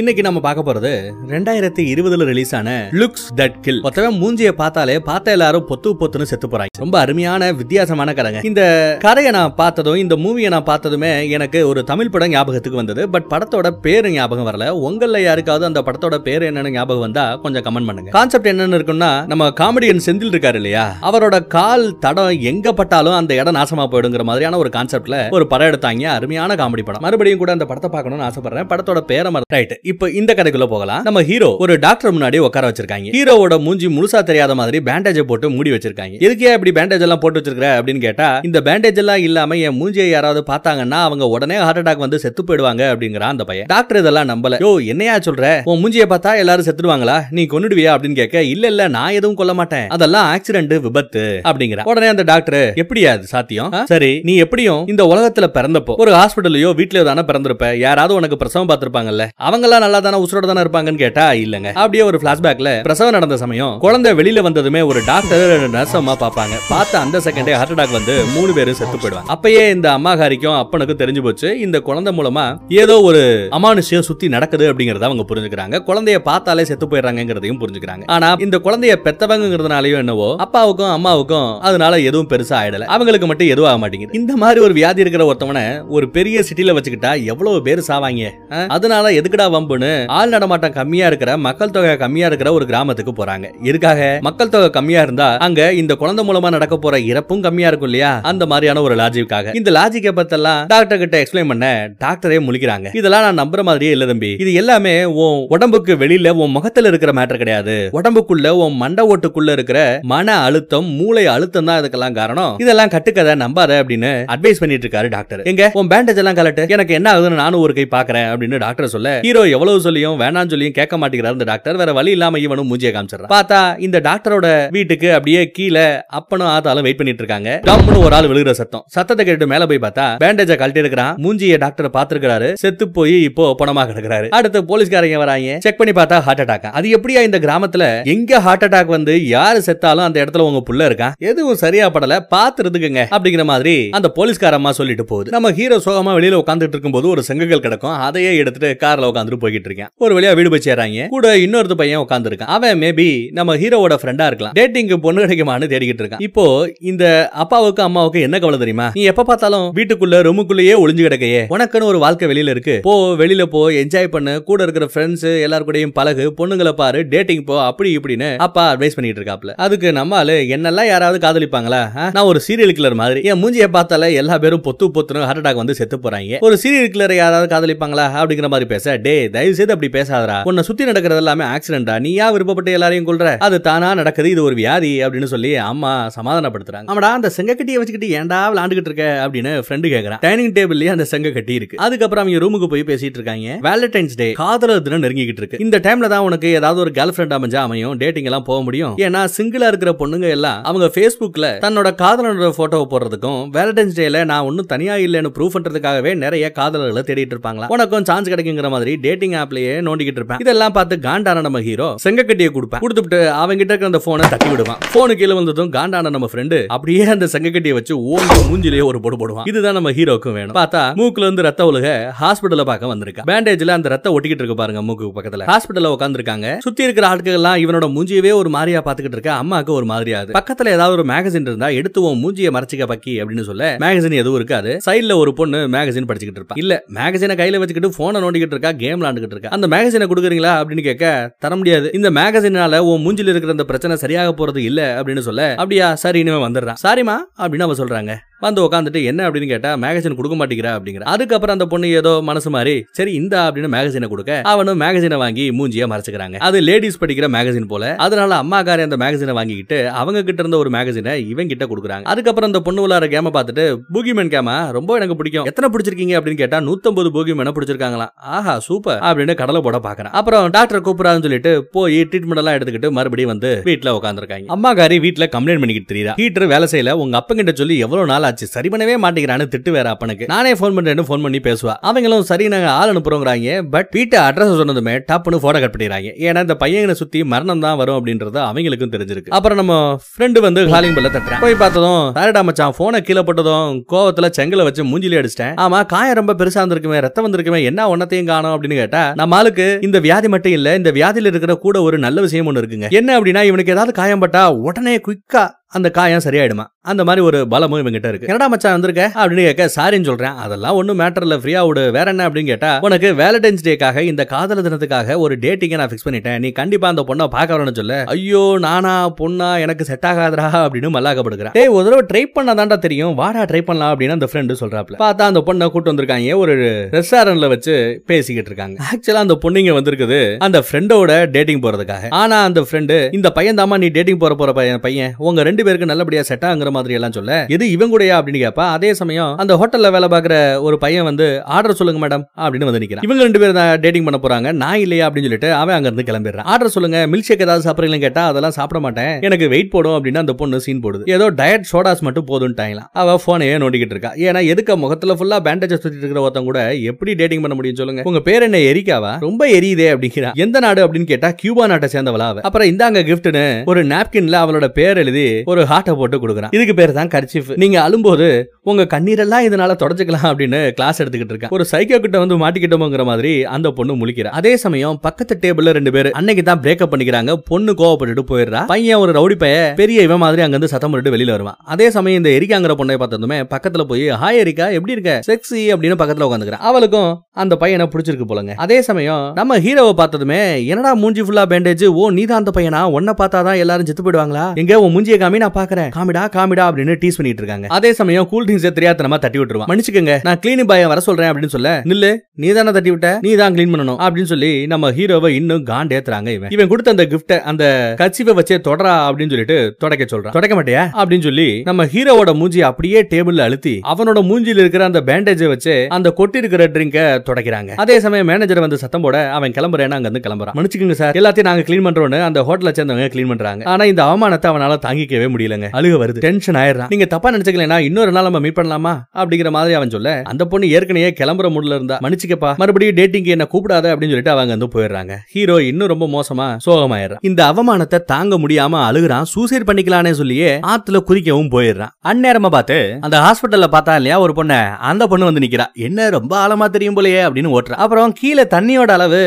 இன்னைக்கு நம்ம பார்க்க போறது ரெண்டாயிரத்தி இருபதுல ரிலீஸ் ஆன லுக்ஸ் தட் கில் மொத்தம் மூஞ்சிய பார்த்தாலே பார்த்த எல்லாரும் பொத்து பொத்துன்னு செத்து போறாங்க. ரொம்ப அருமையான வித்தியாசமான கதைங்க. இந்த கதையை நான் பார்த்ததும் இந்த மூவியை நான் பார்த்ததுமே எனக்கு ஒரு தமிழ் படம் ஞாபகத்துக்கு வந்தது. பட் படத்தோட பேரு ஞாபகம் வரல. உங்கள யாருக்காவது அந்த படத்தோட பேர் என்னன்னு ஞாபகம் வந்தா கொஞ்சம் கமெண்ட் பண்ணுங்க. கான்செப்ட் என்னன்னு இருக்குன்னா நம்ம காமெடியன் செந்தில் இருக்காரு இல்லையா? அவரோட கால் தடம் எங்க பட்டாலும் அந்த இடம் நாசமா போயிடுங்கிற மாதிரியான ஒரு கான்செப்ட்ல ஒரு படம் எடுத்தாங்க. அருமையான காமெடி படம். மறுபடியும் கூட அந்த படத்தை பார்க்கணும்னு ஆசைப்படுறேன். படத்தோட பேரை ரைட் இப்போ இந்த கதைக்குள்ள போகலாம். நம்ம ஹீரோ ஒரு டாக்டர் முன்னாடி உட்கார வச்சிருக்காங்க. ஹீரோவோட மூஞ்சி முழுசா தெரியாத மாதிரி பேண்டேஜ் போட்டு மூடி வச்சிருக்காங்க. எதுக்கே இப்படி பேண்டேஜ் எல்லாம் போட்டு வச்சிருக்கிற அப்படின்னு கேட்டா இந்த பேண்டேஜ் எல்லாம் இல்லாம என் மூஞ்சியை யாராவது பார்த்தாங்கன்னா அவங்க உடனே ஹார்ட் அட்டாக் வந்து செத்து போயிடுவாங்க அப்படிங்கிறான் அந்த பையன். டாக்டர் இதெல்லாம் நம்பல. யோ என்னையா சொல்ற? உன் மூஞ்சியை பார்த்தா எல்லாரும் செத்துடுவாங்களா? நீ கொண்டுடுவியா அப்படின்னு கேட்க இல்ல இல்ல நான் எதுவும் கொல்ல மாட்டேன். அதெல்லாம் ஆக்சிடென்ட் விபத்து அப்படிங்கிற. உடனே அந்த டாக்டர் எப்படியா அது சாத்தியம்? சரி நீ எப்படியும் இந்த உலகத்துல பிறந்தப்போ ஒரு ஹாஸ்பிட்டலையோ வீட்லயோ தானே பிறந்திருப்ப? யாராவது உனக்கு பிரசவம் பார்த்திருப்பாங்கல்ல? அவங்க எல்லாம் நல்லா தானே உசுரோட தானே இருப்பாங்கன்னு கேட்டா இல்லங்க. அப்படியே ஒரு பிளாஷ்பேக்ல பிரசவம் நடந்த சமயம் குழந்தை வெளியில வந்ததுமே ஒரு டாக்டர் நர்ஸ் அம்மா பாப்பாங்க பார்த்த அந்த செகண்டே ஹார்ட் அட்டாக் வந்து மூணு பேரும் செத்து போயிடுவாங்க. அப்பயே இந்த அம்மாகாரிக்கும் அப்பனுக்கும் தெரிஞ்சு போச்சு. இந்த குழந்தை மூலமா ஏதோ ஒரு அமானுஷ்யம் சுத்தி நடக்குது அப்படிங்கறத அவங்க புரிஞ்சுக்கிறாங்க. குழந்தைய பார்த்தாலே செத்து போயிடுறாங்கிறதையும் புரிஞ்சுக்கிறாங்க. ஆனா இந்த குழந்தைய பெத்தவங்கிறதுனாலயோ என்னவோ அப்பாவுக்கும் அம்மாவுக்கும் அதனால எதுவும் பெருசா ஆயிடல. அவங்களுக்கு மட்டும் எதுவும் ஆக மாட்டேங்குது. இந்த மாதிரி ஒரு வியாதி இருக்கிற ஒருத்தவனை ஒரு பெரிய சிட்டில வச்சுக்கிட்டா எவ்வளவு பேர் சாவாங்க? ஆ? அதனால எதுக்குடா வம்புன்னு ஆள் நடமாட்டம் கம்மியா இருக்கிற மக்கள் தொகை கம்மியா இருக்கிற ஒரு கிராமத்துக்கு போறாங்க. இதுக்காக மக்கள் தொகை கம்மியா இருந்தா அங்க இந்த குழந்தை மூலமா நடக்க போற இறப்பும் கம்மியா இருக்கும் இல்லையா? அந்த மாதிரியான ஒரு லாஜிக்காக இந்த லாஜிக்கை பத்தெல்லாம் டாக்டர் கிட்ட எக்ஸ்பிளைன் பண்ண டாக்டரே முழிக்கிறாங்க. இதெல்லாம் நான் நம்புற மாதிரியே இல்ல தம்பி. இது எல்லாமே உன் உடம்புக்கு வெளியில உன் முகத்துல இருக்கிற மேட்டர் கிடையாது. உடம்புக்குள்ள உன் மண்டை ஓட்டுக்குள்ள இருக்கிற மன அழுத்தம் மூளை அழுத்தம் தான் இதுக்கெல்லாம் காரணம். இதெல்லாம் கட்டுக்கதை நம்பாத அப்படின்னு அட்வைஸ் பண்ணிட்டு இருக்காரு டாக்டர் எங்க? உன் பேண்டேஜ் எல்லாம் கலட்டு எனக்கு என்ன ஆகுதுன்னு நானும் ஒரு கை பாக்குறேன் அப்படின்னு டாக்டர் சொல்ல ஹீரோ எவ்வளவு சொல்லியும் வேணாம் சொல்லியும் கேட்க மாட்டேங்கிறாரு இந்த டாக்டர் வேற வழி இல்லாம இவனும் மூஞ்சிய காமிச்சிடறான். பார்த்தா இந்த டாக்டரோட வீட்டுக்கு அப்படியே கீழே அப்பனும் ஆத்தாலும் வெயிட் பண்ணிட்டு இருக்காங்க. டம்னு ஒரு ஆள் விழுகிற சத்தம். சத்தத்தை கேட்டு மேல போய் பார்த்தா பேண்டேஜ கழட்டி இருக்கிறான். மூஞ்சிய டாக்டர் பாத்துருக்காரு செத்து போய் இப்போ பணமா கிடக்குறாரு. அடுத்து போலீஸ்காரங்க வராங்க. செக் பண்ணி பார்த்தா ஹார்ட் அட்டாக் அது எப்படியா இந்த கிராமத்துல எங்க ஹார்ட் அட்டாக் வந்து யாரு செத்தாலும் அந்த இடத்துல உங்க புள்ள இருக்கா? எதுவும் சரியா படல பாத்து இருந்துக்குங்க அப்படிங்கிற மாதிரி அந்த போலீஸ்காரம்மா சொல்லிட்டு போகுது. நம்ம ஹீரோ சோகமா வெளியில உட்காந்துட்டு இருக்கும்போது ஒரு செங்கல் கிடக்கும். அதையே எடுத்துட்டு கார்ல உட்காந்துட்டு போய்கிட்டு இருக்கேன் ஒரு வழியா வீடு போய் சேர்றாங்க கூட இன்னொருத்த பையன் உட்கார்ந்து இருக்கான் அவன் மேபி நம்ம ஹீரோவோட ஃப்ரெண்டா இருக்கலாம். டேட்டிங் பொண்ணு கிடைக்குமான்னு தேடிக்கிட்டு இருக்கான் இப்போ இந்த அப்பாவுக்கு அம்மாவுக்கு என்ன கவலை தெரியுமா? நீ எப்ப பார்த்தாலும் வீட்டுக்குள்ள ரூமுக்குள்ளேயே ஒளிஞ்சு கிடக்கையே. உனக்குன்னு ஒரு வாழ்க்கை வெளியில இருக்கு. போ வெளியில போ என்ஜாய் பண்ணு. கூட இருக்கிற ஃப்ரெண்ட்ஸ் எல்லாருக்கூடையும் கூடயும் பழகு. பொண்ணுங்களை பாரு டேட்டிங் போ அப்படி இப்படின்னு அப்பா அட்வைஸ் பண்ணிட்டு இருக்காப்ல. அதுக்கு நம்ம ஆளு என்னெல்லாம் யாராவது காதலிப்பாங்களா? நான் ஒரு சீரியல் கிளர் மாதிரி. என் மூஞ்சியை பார்த்தால எல்லா பேரும் பொத்து பொத்துன்னு ஹார்ட் அட்டாக் வந்து செத்து போறாங்க. ஒரு சீரியல் கிளர் யாராவது காதலிப்பாங்களா? அப்படிங்கிற மாதிரி பேச டே தயவு செய்து அப்படி பேசாதரா உன்னை சுத்தி நடக்கிறது எல்லாமே ஆக்சிடென்டா நீ யா விருப்பப்பட்டு எல்லாரையும் கொள்ற அது தானா நடக்குது. இது ஒரு வியாதி அப்படின்னு சொல்லி அம்மா சமாதானப்படுத்துறாங்க. ஆமாடா அந்த செங்கக்கட்டியை வச்சுக்கிட்டு ஏன்டா விளாண்டுகிட்டு இருக்க அப்படின்னு ஃப்ரெண்டு கேக்குறான் டைனிங் டேபிள்லயே அந்த செங்க கட்டி இருக்கு. அதுக்கப்புறம் அவங்க ரூமுக்கு போய் பேசிட்டு இருக்காங்க. வேலண்டைன்ஸ் டே காதலர் தினம் நெருங்கிக்கிட்டு இருக்கு. இந்த டைம்ல தான் உனக்கு ஏதாவது ஒரு கேர்ள் ஃபிரெண்ட் அமைஞ்சா அமையும். டேட்டிங் எல்லாம் போக முடியும். ஏன்னா சிங்கிளா இருக்கிற பொண்ணுங்க எல்லாம் அவங்க ஃபேஸ்புக்ல தன்னோட காதலனோட போட்டோவை போடுறதுக்கும் வேலண்டைன்ஸ் டேல நான் ஒன்னும் தனியா இல்லைன்னு ப்ரூவ் பண்றதுக்காகவே நிறைய காதலர்களை தேடிட்டு இருப்பாங்களா? உனக்கும் சான்ஸ் கிடைக்குங்கிற மாதிரி டேட்டிங் ஆப்லயே நோண்டிக்கிட்டு இருப்பேன். இதெல்லாம் பார்த்து காண்டான நம்ம ஹீரோ செங்கக்கட்டியை கொடுப்பேன். கொடுத்துட்டு அவங்க கிட்ட இருக்க அந்த போனை தட்டி விடுவான். போனு கீழே வந்ததும் காண்டான நம்ம ஃப்ரெண்டு அப்படியே அந்த செங்கக்கட்டியை வச்சு ஓங்கி மூஞ்சிலேயே ஒரு போடு போடுவான். இதுதான் நம்ம ஹீரோக்கும் வேணும். பார்த்தா மூக்குல இருந்து ரத்த உலக ஹாஸ்பிடல்ல பார்க்க வந்திருக்கா. பேண்டேஜ்ல அந்த ரத்த ஒட்டிக்கிட்டு இருக்கு பாருங்க மூக்கு பக்கத்துல. ஹாஸ்பிடல்ல உட்காந்துருக்காங்க சுத்தி இருக்கிற ஆட்கள் எல்லாம் இவனோட மூஞ்சியவே ஒரு மாதிரியா பாத்துக்கிட்டு இருக்க. அம்மாக்கு ஒரு மாதிரியாது. பக்கத்துல ஏதாவது ஒரு மேகசின் இருந்தா எடுத்து உன் மூஞ்சியை மறைச்சிக்க பக்கி அப்படின்னு சொல்ல மேகசின் எதுவும் இருக்காது. சைட்ல ஒரு பொண்ணு மேகசின் படிச்சுக்கிட்டு இருப்பா. இல்ல மேகசினை கையில வச்சுக்கிட்டு போனை நோண்டிக்கிட்டு இருக்கா கேம்ல விளாண்டுகிட்டு இருக்கேன். அந்த மேகசினை கொடுக்குறீங்களா அப்படின்னு கேட்க தர முடியாது. இந்த மேகசினால உன் மூஞ்சில இருக்கிற அந்த பிரச்சனை சரியாக போறது இல்ல அப்படின்னு சொல்ல அப்படியா? சரி இனிமே வந்துடுறான். சாரிமா அப்படின்னு அவ சொல்றாங்க. வந்து உட்காந்துட்டு என்ன அப்படின்னு கேட்டா மேகசின் கொடுக்க மாட்டேங்கிறா அப்படிங்கிற. அதுக்கப்புறம் அந்த பொண்ணு ஏதோ மனசு மாதிரி சரி இந்த அப்படின்னு மேகசினை கொடுக்க அவனும் மேகசினை வாங்கி மூஞ்சிய மறைச்சுக்கிறாங்க. அது லேடிஸ் படிக்கிற மேகசின் போல. அதனால அம்மாக்காரி அந்த மேகசினை வாங்கிக்கிட்டு அவங்க கிட்ட இருந்த ஒரு மேகசினை இவன் கிட்ட கொடுக்குறாங்க. அதுக்கப்புறம் அந்த பொண்ணு விளாட கேம பார்த்துட்டு பூகிமேன் கேம ரொம்ப எனக்கு பிடிக்கும். எத்தனை பிடிச்சிருக்கீங்க? அப்படின்னு கேட்டா நூத்தம்பது பூகிமேன பிடிச்சிருக்காங்களாம். ஆஹா சூப்பர் அப்படின்னு கடலை போட பாக்குறேன் அப்புறம் டாக்டர் கூப்பிடான்னு சொல்லிட்டு போய் ட்ரீட்மெண்ட் எல்லாம் எடுத்துக்கிட்டு மறுபடியும் வந்து வீட்டுல உட்காந்துருக்காங்க அம்மாக்காரி வீட்டுல கம்ப்ளைண்ட் பண்ணிக்கிட்டு தெரியுதா ஹீட்டர் வேலை செய்யல. உங்க அப்பங்கிட்ட சொல்லி எவ்வளவு நாள் நாள் ஆச்சு சரி பண்ணவே மாட்டேங்கிறான்னு திட்டு வேற அப்பனுக்கு. நானே ஃபோன் பண்றேன்னு ஃபோன் பண்ணி பேசுவா. அவங்களும் சரி நாங்க ஆள் அனுப்புறோங்கிறாங்க. பட் வீட்டு அட்ரஸ் சொன்னதுமே டப்புன்னு போட்டோ கட் பண்ணிடுறாங்க. ஏன்னா இந்த பையனை சுத்தி மரணம் தான் வரும் அப்படின்றது அவங்களுக்கும் தெரிஞ்சிருக்கு. அப்புறம் நம்ம ஃப்ரெண்டு வந்து காலிங் பெல்ல தட்டுறேன். போய் பார்த்ததும் சாரடா மச்சான் போனை கீழே போட்டதும் கோவத்துல செங்கலை வச்சு மூஞ்சிலே அடிச்சிட்டேன். ஆமா காயம் ரொம்ப பெருசா இருந்திருக்குமே ரத்தம் வந்திருக்குமே என்ன ஒன்னத்தையும் காணும் அப்படின்னு கேட்டா நம்ம ஆளுக்கு இந்த வியாதி மட்டும் இல்ல இந்த வியாதியில இருக்கிற கூட ஒரு நல்ல விஷயம் ஒண்ணு இருக்குங்க. என்ன அப்படின்னா இவனுக்கு ஏதாவது காயம் பட்டா உடனே குயிக்கா அந்த காயம் சரியாயிடுமா? அந்த மாதிரி ஒரு பலமும் இவங்கிட்ட இருக்கு. என்னடா மச்சான் வந்திருக்க? அப்படின்னு கேட்க சாரின்னு சொல்றேன். அதெல்லாம் ஒன்றும் மேட்டர் ஃப்ரீயா விடு. வேற என்ன? அப்படின்னு கேட்டா உனக்கு வேலண்டைன்ஸ் டேக்காக இந்த காதல தினத்துக்காக ஒரு டேட்டிங்க நான் ஃபிக்ஸ் பண்ணிட்டேன். நீ கண்டிப்பா அந்த பொண்ணை பார்க்க வரணும்னு சொல்ல. ஐயோ நானா? பொண்ணா? எனக்கு செட் ஆகாதரா அப்படின்னு மல்லாக்கப்படுகிறேன். டேய் ஒரு தடவை ட்ரை பண்ணாதான்டா தெரியும். வாடா ட்ரை பண்ணலாம். அப்படின்னு அந்த ஃப்ரெண்டு சொல்றாப்ல பார்த்தா அந்த பொண்ணை கூட்டு வந்திருக்காங்க. ஒரு ரெஸ்டாரண்ட்ல வச்சு பேசிக்கிட்டு இருக்காங்க. ஆக்சுவலா அந்த பொண்ணுங்க வந்திருக்குது. அந்த ஃப்ரெண்டோட டேட்டிங் போறதுக்காக. ஆனா அந்த ஃப்ரெண்டு இந்த பையன் தாமா நீ டேட்டிங் போற போற பையன் பையன். உங்க ரெண்டு பேருக்கு நல்லபடியா செட் ஆகுற மாதிரி எல்லாம் சொல்ல இது இவங்க கூடயா அப்படின்னு கேப்பா. அதே சமயம் அந்த ஹோட்டல்ல வேலை பார்க்குற ஒரு பையன் வந்து ஆர்டர் சொல்லுங்க மேடம் அப்படின்னு வந்து நிக்கிறான். இவங்க ரெண்டு பேரும் டேட்டிங் பண்ண போறாங்க. நான் இல்லையா? அப்படின்னு சொல்லிட்டு அவன் அங்க இருந்து கிளம்பிடுறான். ஆர்டர் சொல்லுங்க மில்க் ஷேக் ஏதாவது சாப்பிடுறீங்க கேட்டா அதெல்லாம் சாப்பிட மாட்டேன். எனக்கு வெயிட் போடும் அப்படின்னு அந்த பொண்ணு சீன் போடுது. ஏதோ டயட் சோடாஸ் மட்டும் போதும்ட்டாங்களாம் அவ போனையே நோண்டிக்கிட்டு இருக்கா. ஏன்னா எதுக்கு முகத்துல ஃபுல்லா பேண்டேஜ் சுத்திட்டு இருக்கிற ஒருத்தன் கூட எப்படி டேட்டிங் பண்ண முடியும் சொல்லுங்க. உங்க பேர் என்ன எரிக்காவா? ரொம்ப எரியுதே அப்படிங்கிறா. எந்த நாடு? அப்படின்னு கேட்டா கியூபா நாட்டை சேர்ந்தவளா அப்புறம் இந்தாங்க கிஃப்ட்னு ஒரு நாப்கின்ல அவளோட பேர் எழுதி ஒரு ஹார்ட்டை போட்டு கொடுக்குறான். இதுக்கு பேர் தான் கர்ச்சிஃப் நீங்க அழும்போது உங்க கண்ணீரெல்லாம் இதனால தொடச்சுக்கலாம் அப்படின்னு கிளாஸ் எடுத்துக்கிட்டு இருக்கேன். ஒரு சைக்கோ கிட்ட வந்து மாட்டிக்கிட்டோங்கிற மாதிரி அந்த பொண்ணு முழிக்கிறா. அதே சமயம் பக்கத்து டேபிள்ல ரெண்டு பேர் அன்னைக்கு தான் பிரேக்கப் பண்ணிக்கிறாங்க. பொண்ணு கோவப்பட்டுட்டு போயிடுறா. பையன் ஒரு ரவுடி பைய பெரிய இவன் மாதிரி அங்க இருந்து சத்தம் போட்டு வெளியில வருவான். அதே சமயம் இந்த எரிக்காங்கிற பொண்ணை பார்த்ததுமே பக்கத்துல போய் ஹாய் எரிக்கா எப்படி இருக்க? செக்ஸி அப்படின்னு பக்கத்துல உட்காந்துக்கிறான் அவளுக்கும் அந்த பையனை பிடிச்சிருக்கு போலங்க. அதே சமயம் நம்ம ஹீரோவை பார்த்ததுமே என்னடா மூஞ்சி ஃபுல்லா பேண்டேஜ் ஓ நீதான் அந்த பையனா? உன்னை பார்த்தாதான் எல்லாரும் செத்து போயிடுவாங்களா? எங்க உன் மூஞ்சியை காமி நான் பாக்குறேன். காமிடா காமிடா அப்படின்னு டீஸ் பண்ணிட்டு இருக்காங்க. அதே சமயம் கூல் ட்ரிங்க்ஸ் தெரியாதனமா தட்டி விட்டுருவான். மன்னிச்சுக்கங்க நான் கிளீனிங் பாய வர சொல்றேன் அப்படின்னு சொல்ல நில்லு நீ தானே தட்டி விட்ட? நீ தான் கிளீன் பண்ணணும். அப்படின்னு சொல்லி நம்ம ஹீரோவை இன்னும் காண்டேத்துறாங்க இவன். இவன் கொடுத்த அந்த கிஃப்ட அந்த கச்சிவை வச்சே தொடரா அப்படின்னு சொல்லிட்டு தொடக்க சொல்றான். தொடக்க மாட்டியா? அப்படின்னு சொல்லி நம்ம ஹீரோவோட மூஞ்சி அப்படியே டேபிள்ல அழுத்தி அவனோட மூஞ்சியில் இருக்கிற அந்த பேண்டேஜை வச்சு அந்த கொட்டி இருக்கிற ட்ரிங்க தொடக்கிறாங்க. அதே சமயம் மேனேஜர் வந்து சத்தம் போட அவன் கிளம்புறேன்னு அங்க இருந்து கிளம்புறான். மன்னிச்சுக்கங்க சார். எல்லாத்தையும் நாங்க கிளீன் பண்றோம்னு அந்த ஹோட்டல சேர்ந்தவங்க க்ளீன் பண்றாங்க. ஆனா இந்த அவமானத்தை அவனால தாங்கிக்கவே முடியலங்க. அழுக வருது. டென்ஷன் ஆயிடுறான் நீங்க தப்பா நினைச்சுக்கலனா இன்னொரு நாள் நம்ம மீட் பண்ணலாமா? அப்படிங்கிற மாதிரி அவன் சொல்ல அந்த பொண்ணு ஏற்கனவே கிளம்புற மூட்ல இருந்தா மன்னிச்சுக்கப்பா. மறுபடியும் டேட்டிங் என்ன கூப்பிடாத அப்படின்னு சொல்லிட்டு அவங்க வந்து போயிடுறாங்க. ஹீரோ இன்னும் ரொம்ப மோசமா சோகமாயிடுறான். இந்த அவமானத்தை தாங்க முடியாம அழுகுறான். சூசைட் பண்ணிக்கலானே சொல்லியே ஆத்துல குறிக்கவும் போயிடுறான். அந்நேரமா பார்த்து அந்த ஹாஸ்பிட்டல்ல பார்த்தா இல்லையா ஒரு பொண்ணு அந்த பொண்ணு வந்து நிக்கிறா. என்ன ரொம்ப ஆழமா தெரியும் போலயே அப்படின்னு ஓட்டுறா அப்புறம் கீழே தண்ணியோட அளவு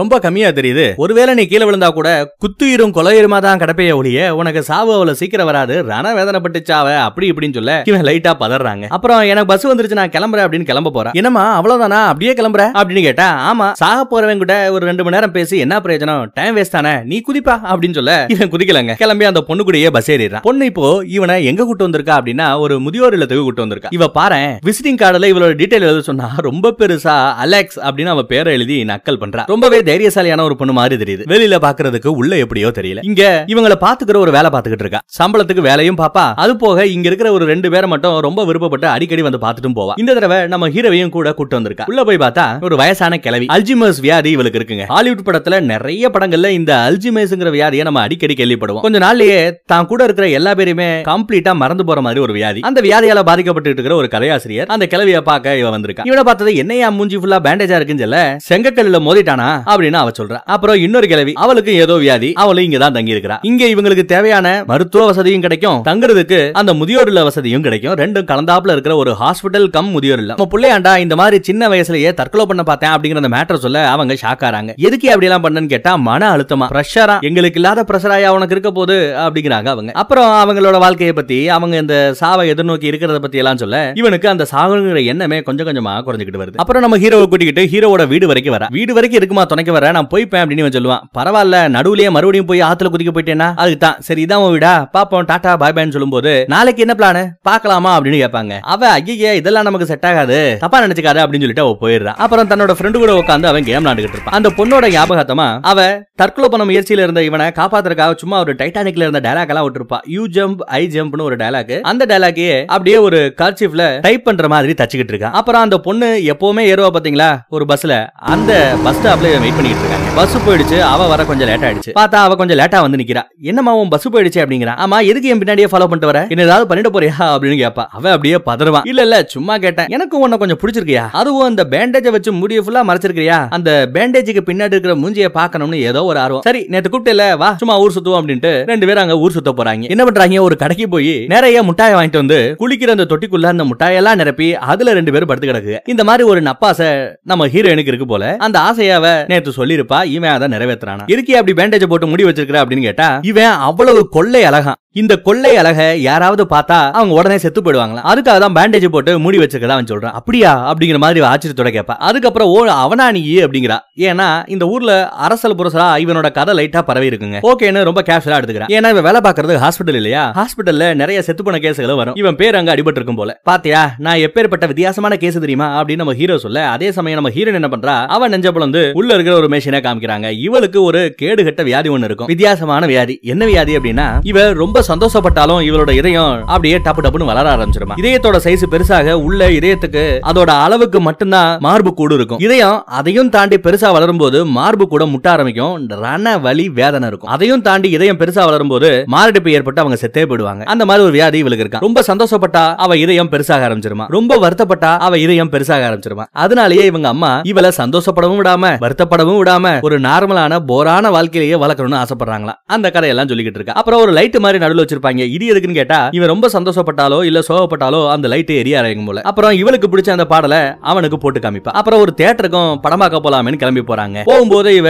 ரொம்ப கம்மியா தெரியுது. ஒருவேளை நீ கீழே விழுந்தா கூட குத்துயிரும் கொலையுருமா தான் கிடப்பைய ஒழிய உனக்கு சாவு அவ்வளவு சீக்கிரம் வராது. ரண வேதனைப்பட்டு சாவ அப்படி இப்படின்னு சொல்ல இவன் லைட்டா பதறாங்க. அப்புறம் எனக்கு பஸ் வந்துருச்சு நான் கிளம்புறேன் அப்படின்னு கிளம்ப போறேன் என்னமா அவ்வளவுதானா? அப்படியே கிளம்புற? அப்படின்னு கேட்டா ஆமா சாக போறவன் கூட ஒரு ரெண்டு மணி நேரம் பேசி என்ன பிரயோஜனம்? டைம் வேஸ்ட் தானே? நீ குதிப்பா அப்படின்னு சொல்ல இவன் குதிக்கலங்க. கிளம்பி அந்த பொண்ணு கூடயே பஸ் ஏறிடுறான். பொண்ணு இப்போ இவனை எங்க கூட்டு வந்திருக்கா அப்படின்னா ஒரு முதியோர் இல்லத்துக்கு கூட்டு வந்திருக்கா. இவ பாரு விசிட்டிங் கார்டுல இவளோட டீடைல் எழுத சொன்னா ரொம்ப பெருசா அலெக்ஸ் அப்படின்னு அவ பேரை எழுதி நக்கல் பண்றா. ரொம்பவே தைரியசாலியான ஒரு பொண்ணு மாதிரி தெரியுது. வெளியில பாக்குறதுக்கு உள்ள எப்படியோ தெரியல. இங்க இவங்கள பாத்துக்கிற ஒரு வேலை பாத்துக்கிட்டு இருக்கா. சம்பளத்துக்கு வேலையும் பாப்பா. அது போக இங்க இருக்கிற ஒரு ரெண்டு பேரை மட்டும் ரொம்ப விருப்பப்பட்டு அடிக்கடி வந்து பாத்துட்டும் போவா. இந்த தடவை நம்ம ஹீரோவையும் கூட கூட்டு வந்திருக்கா. உள்ள போய் பார்த்தா ஒரு வயசான கிழவி. அல்ஜிமர்ஸ் வியாதி இவளுக்கு இருக்குங்க. ஹாலிவுட் படத்துல நிறைய படங்கள்ல இந்த அல்ஜிமேஸ்ங்கிற வியாதியை நம்ம அடிக்கடி கேள்விப்படுவோம். கொஞ்ச நாள்லயே தான் கூட இருக்கிற எல்லா பேருமே கம்ப்ளீட்டா மறந்து போற மாதிரி ஒரு வியாதி. அந்த வியாதியால பாதிக்கப்பட்டு இருக்கிற ஒரு கதையாசிரியர் அந்த கிழவிய பார்க்க இவ வந்திருக்கா. இவனை பார்த்தது என்னையா மூஞ்சி ஃபுல்லா பேண்டேஜா இருக்குன்னு சொல்ல செங்கக்கல்ல மோதிட்டானா அப்படின்னு அவ சொல்றா. அப்புறம் இன்னொரு கிழவி அவளுக்கு ஏதோ வியாதி அவளும் இங்க தான் தங்கி இருக்கிறா இங்க இவங்களுக்கு தேவையான மருத்துவ வசதியும் கிடைக்கும். தங்குறதுக்கு அந்த முதியோர் இல்ல வசதியும் கிடைக்கும். ரெண்டும் கலந்தாப்புல இருக்கிற ஒரு ஹாஸ்பிட்டல் கம் முதியோர் இல்ல நம்ம புள்ளையாண்டா இந்த மாதிரி சின்ன வயசுலயே தற்கொலை பண்ண பார்த்தேன் அப்படிங்கிற அந்த மேட்டர் சொல்ல அவங்க ஷாக் ஆறாங்க. எதுக்கு அப்படி எல்லாம் பண்ணன்னு கேட்டா மன அழுத்தமா. பிரஷரா எங்களுக்கு இல்லாத பிரஷராயா உனக்கு இருக்க போது அப்படிங்கிறாங்க அவங்க. அப்புறம் அவங்களோட வாழ்க்கையை பத்தி அவங்க இந்த சாவை எதிர்நோக்கி இருக்கிறத பத்தி எல்லாம் சொல்ல இவனுக்கு அந்த சாகுங்கிற எண்ணமே கொஞ்சம் கொஞ்சமா குறைஞ்சிக்கிட்டு வருது. அப்புறம் நம்ம ஹீரோவை கூட்டிக்கிட்டு ஹீரோவோட வீடு வரைக்கும் வர. வீடு வரைக்கும் இருக்குமா துணைக்க வர? நான் போய்ப்பேன் அப்படின்னு சொல்லுவான். பரவாயில்ல நடுவுலயே மறுபடியும் போய் ஆத்துல குதிக்க போயிட்டேன்னா? அதுக்கு தான் சரி இதான் வீடா? பாப்போம். டாடா பாய் பாய்னு சொல்லும்போது நாளைக்கு என்ன பிளான் பார்க்கலாமா? அப்படின்னு கேட்பாங்க. அவ ஐயே இதெல்லாம் நமக்கு செட் ஆகாது. தப்பா நினைச்சுக்காத அப்படின்னு சொல்லிட்டு அவ போயிடுறான் அப்புறம் தன்னோட ஃப்ரெண்டு கூட உட்காந்து அவன் கேம் விளாண்டுகிட்டு இருப்பான். அந்த பொண்ணோட ஞாபகத்தமா அவ தற்கொலை பண்ண முயற்சியில இருந்த இவனை காப்பாத்துறதுக்காக சும்மா ஒரு டைட்டானிக்ல இருந்த டயலாக் எல்லாம் விட்டுருப்பா. யூ ஜம்ப் ஐ ஜம்ப்னு ஒரு டைலாக் அந்த டைலாக்கே அப்படியே ஒரு கர்ச்சிப்ல டைப் பண்ற மாதிரி தச்சுக்கிட்டு இருக்கான் அப்புறம் அந்த பொண்ணு எப்பவுமே ஏறுவா பாத்தீங்களா? ஒரு பஸ்ல அந்த பஸ் ஸ்டாப்ல வெயிட் பண்ணிட்டு இருக்காங்க. பஸ் போயிடுச்சு. அவ வர கொஞ்சம் லேட் ஆயிடுச்சு. பார்த்தா அவ கொஞ்சம் லேட்டா வந்து நிக்கிறா. என்னமா உன் பஸ் போயிடுச்சு அப்படிங்கிறா. ஆமா எதுக்கு என் பின்னாடியே ஃபாலோ பண்ணிட்டு வர? என்ன ஏதாவது பண்ணிட்டு போறியா அப்படின்னு கேப்பா. அவ அப்படியே பதறுவான். இல்ல இல்ல சும்மா கேட்டேன். எனக்கு உன்ன கொஞ்சம் பிடிச்சிருக்கியா? அதுவும் அந்த பேண்டேஜை வச்சு முடிய ஃபுல்லா மறைச்சிருக்கியா அந்த பேண்டேஜுக்கு பின்னாடி இருக்கிற மூஞ்சியை பாக்கணும்னு ஏதோ ஒரு ஆர்வம். சரி நேத்து கூப்பிட்டல வா சும்மா ஊர் சுத்துவோம் அப்படின்ட்டு ரெண்டு பேரும் அங்க ஊர் சுத்த போறாங்க. என்ன பண்றாங்க? ஒரு கடைக்கு போய் நிறைய முட்டாயை வாங்கிட்டு வந்து குளிக்கிற அந்த தொட்டிக்குள்ள அந்த முட்டாயெல்லாம் நிரப்பி அதுல ரெண்டு பேரும் படுத்து கிடக்கு. இந்த மாதிரி ஒரு நப்பாசை நம்ம ஹீரோயினுக்கு இருக்கு போல. அந்த ஆசையாவ அவ நேத்து சொல்லிருப்பா இவன் அதை நிறைவேற்றுறானா இருக்கே அப்படி பேண்டேஜ் போட்டு முடி வச்சிருக்கிற அப்படின்னு கேட்டா இவன் அவ்வளவு கொள்ளை அழகான். இந்த கொள்ளை அழக யாராவது பார்த்தா அவங்க உடனே செத்து போயிடுவாங்களா அதுக்காக தான் பேண்டேஜ் போட்டு மூடி வச்சிருக்கதா அவன் சொல்றான். அப்படியா? அப்படிங்கிற மாதிரி ஆச்சரியத்தோட கேட்பா. அதுக்கப்புறம் ஓ அவனா நீ அப்படிங்கிறா. ஏன்னா இந்த ஊர்ல அரசல் புரசலா இவனோட கதை லைட்டா பரவி இருக்குங்க. ஓகேன்னு ரொம்ப கேஷுவலா எடுத்துக்கிறான். ஏன்னா இவன் வேலை பாக்குறது ஹாஸ்பிட்டல் இல்லையா? ஹாஸ்பிட்டல்ல நிறைய செத்து போன கேஸுகள் வரும். இவன் பேர் அங்க அடிபட்டு இருக்கும் போல. பாத்தியா நான் எப்பேற்பட்ட வித்தியாசமான கேஸ் தெரியுமா? அப்படின்னு நம்ம ஹீரோ சொல்ல அதே சமயம் நம்ம ஹீரோ என்ன பண்றா? அவன் நெஞ்ச வந்து உள்ள இருக்கிற ஒரு மெஷினை காமிக்கிறாங்க. இவளுக்கு ஒரு கேடுகட்ட வியாதி ஒண்ணு இருக்கும். வித்தியாசமான வியாதி. என்ன வியாதி அப்படின்னா இவ ரொம்ப சந்தோஷப்பட்டாலும் இவளோட இதயம் அப்படியே டப்பு டப்புன்னு வளர ஆரம்பிச்சிருமா. இதயத்தோட சைஸ் பெருசாக உள்ள இதயத்துக்கு அதோட அளவுக்கு மட்டும்தான் மார்பு கூடு இருக்கும். இதயம் அதையும் தாண்டி பெருசா வளரும் போது மார்பு கூட முட்ட ஆரம்பிக்கும். ரண வலி வேதனை இருக்கும். அதையும் தாண்டி இதயம் பெருசா வளரும் போது மாரடைப்பு ஏற்பட்டு அவங்க செத்தே போயிடுவாங்க. அந்த மாதிரி ஒரு வியாதி இவளுக்கு இருக்கா. ரொம்ப சந்தோஷப்பட்டா அவ இதயம் பெருசாக ஆரம்பிச்சிருமா. ரொம்ப வருத்தப்பட்டா அவ இதயம் பெருசாக ஆரம்பிச்சிருமா. அதனாலேயே இவங்க அம்மா இவளை சந்தோஷப்படவும் விடாம வருத்தப்படவும் விடாம ஒரு நார்மலான போரான வாழ்க்கையிலேயே வளர்க்கணும்னு ஆசைப்படுறாங்களா அந்த கதையெல்லாம் சொல்லிக்கிட்டு இருக்கா. அப்புறம் ஒரு லைட் மாதிரி நடுவில் வச்சிருப்பாங்க. இது எதுக்குன்னு கேட்டா இவன் ரொம்ப சந்தோஷப்பட்டாலோ இல்ல சோகப்பட்டாலோ அந்த லைட் எரிய ஆரம்பிக்கும் போல அப்புறம் இவளுக்கு பிடிச்ச அந்த பாடலை அவனுக்கு போட்டு காமிப்பா. அப்புறம் ஒரு தியேட்டருக்கும் படமாக்க போலாமேன்னு கிளம்பி போறாங்க. போகும்போது இவ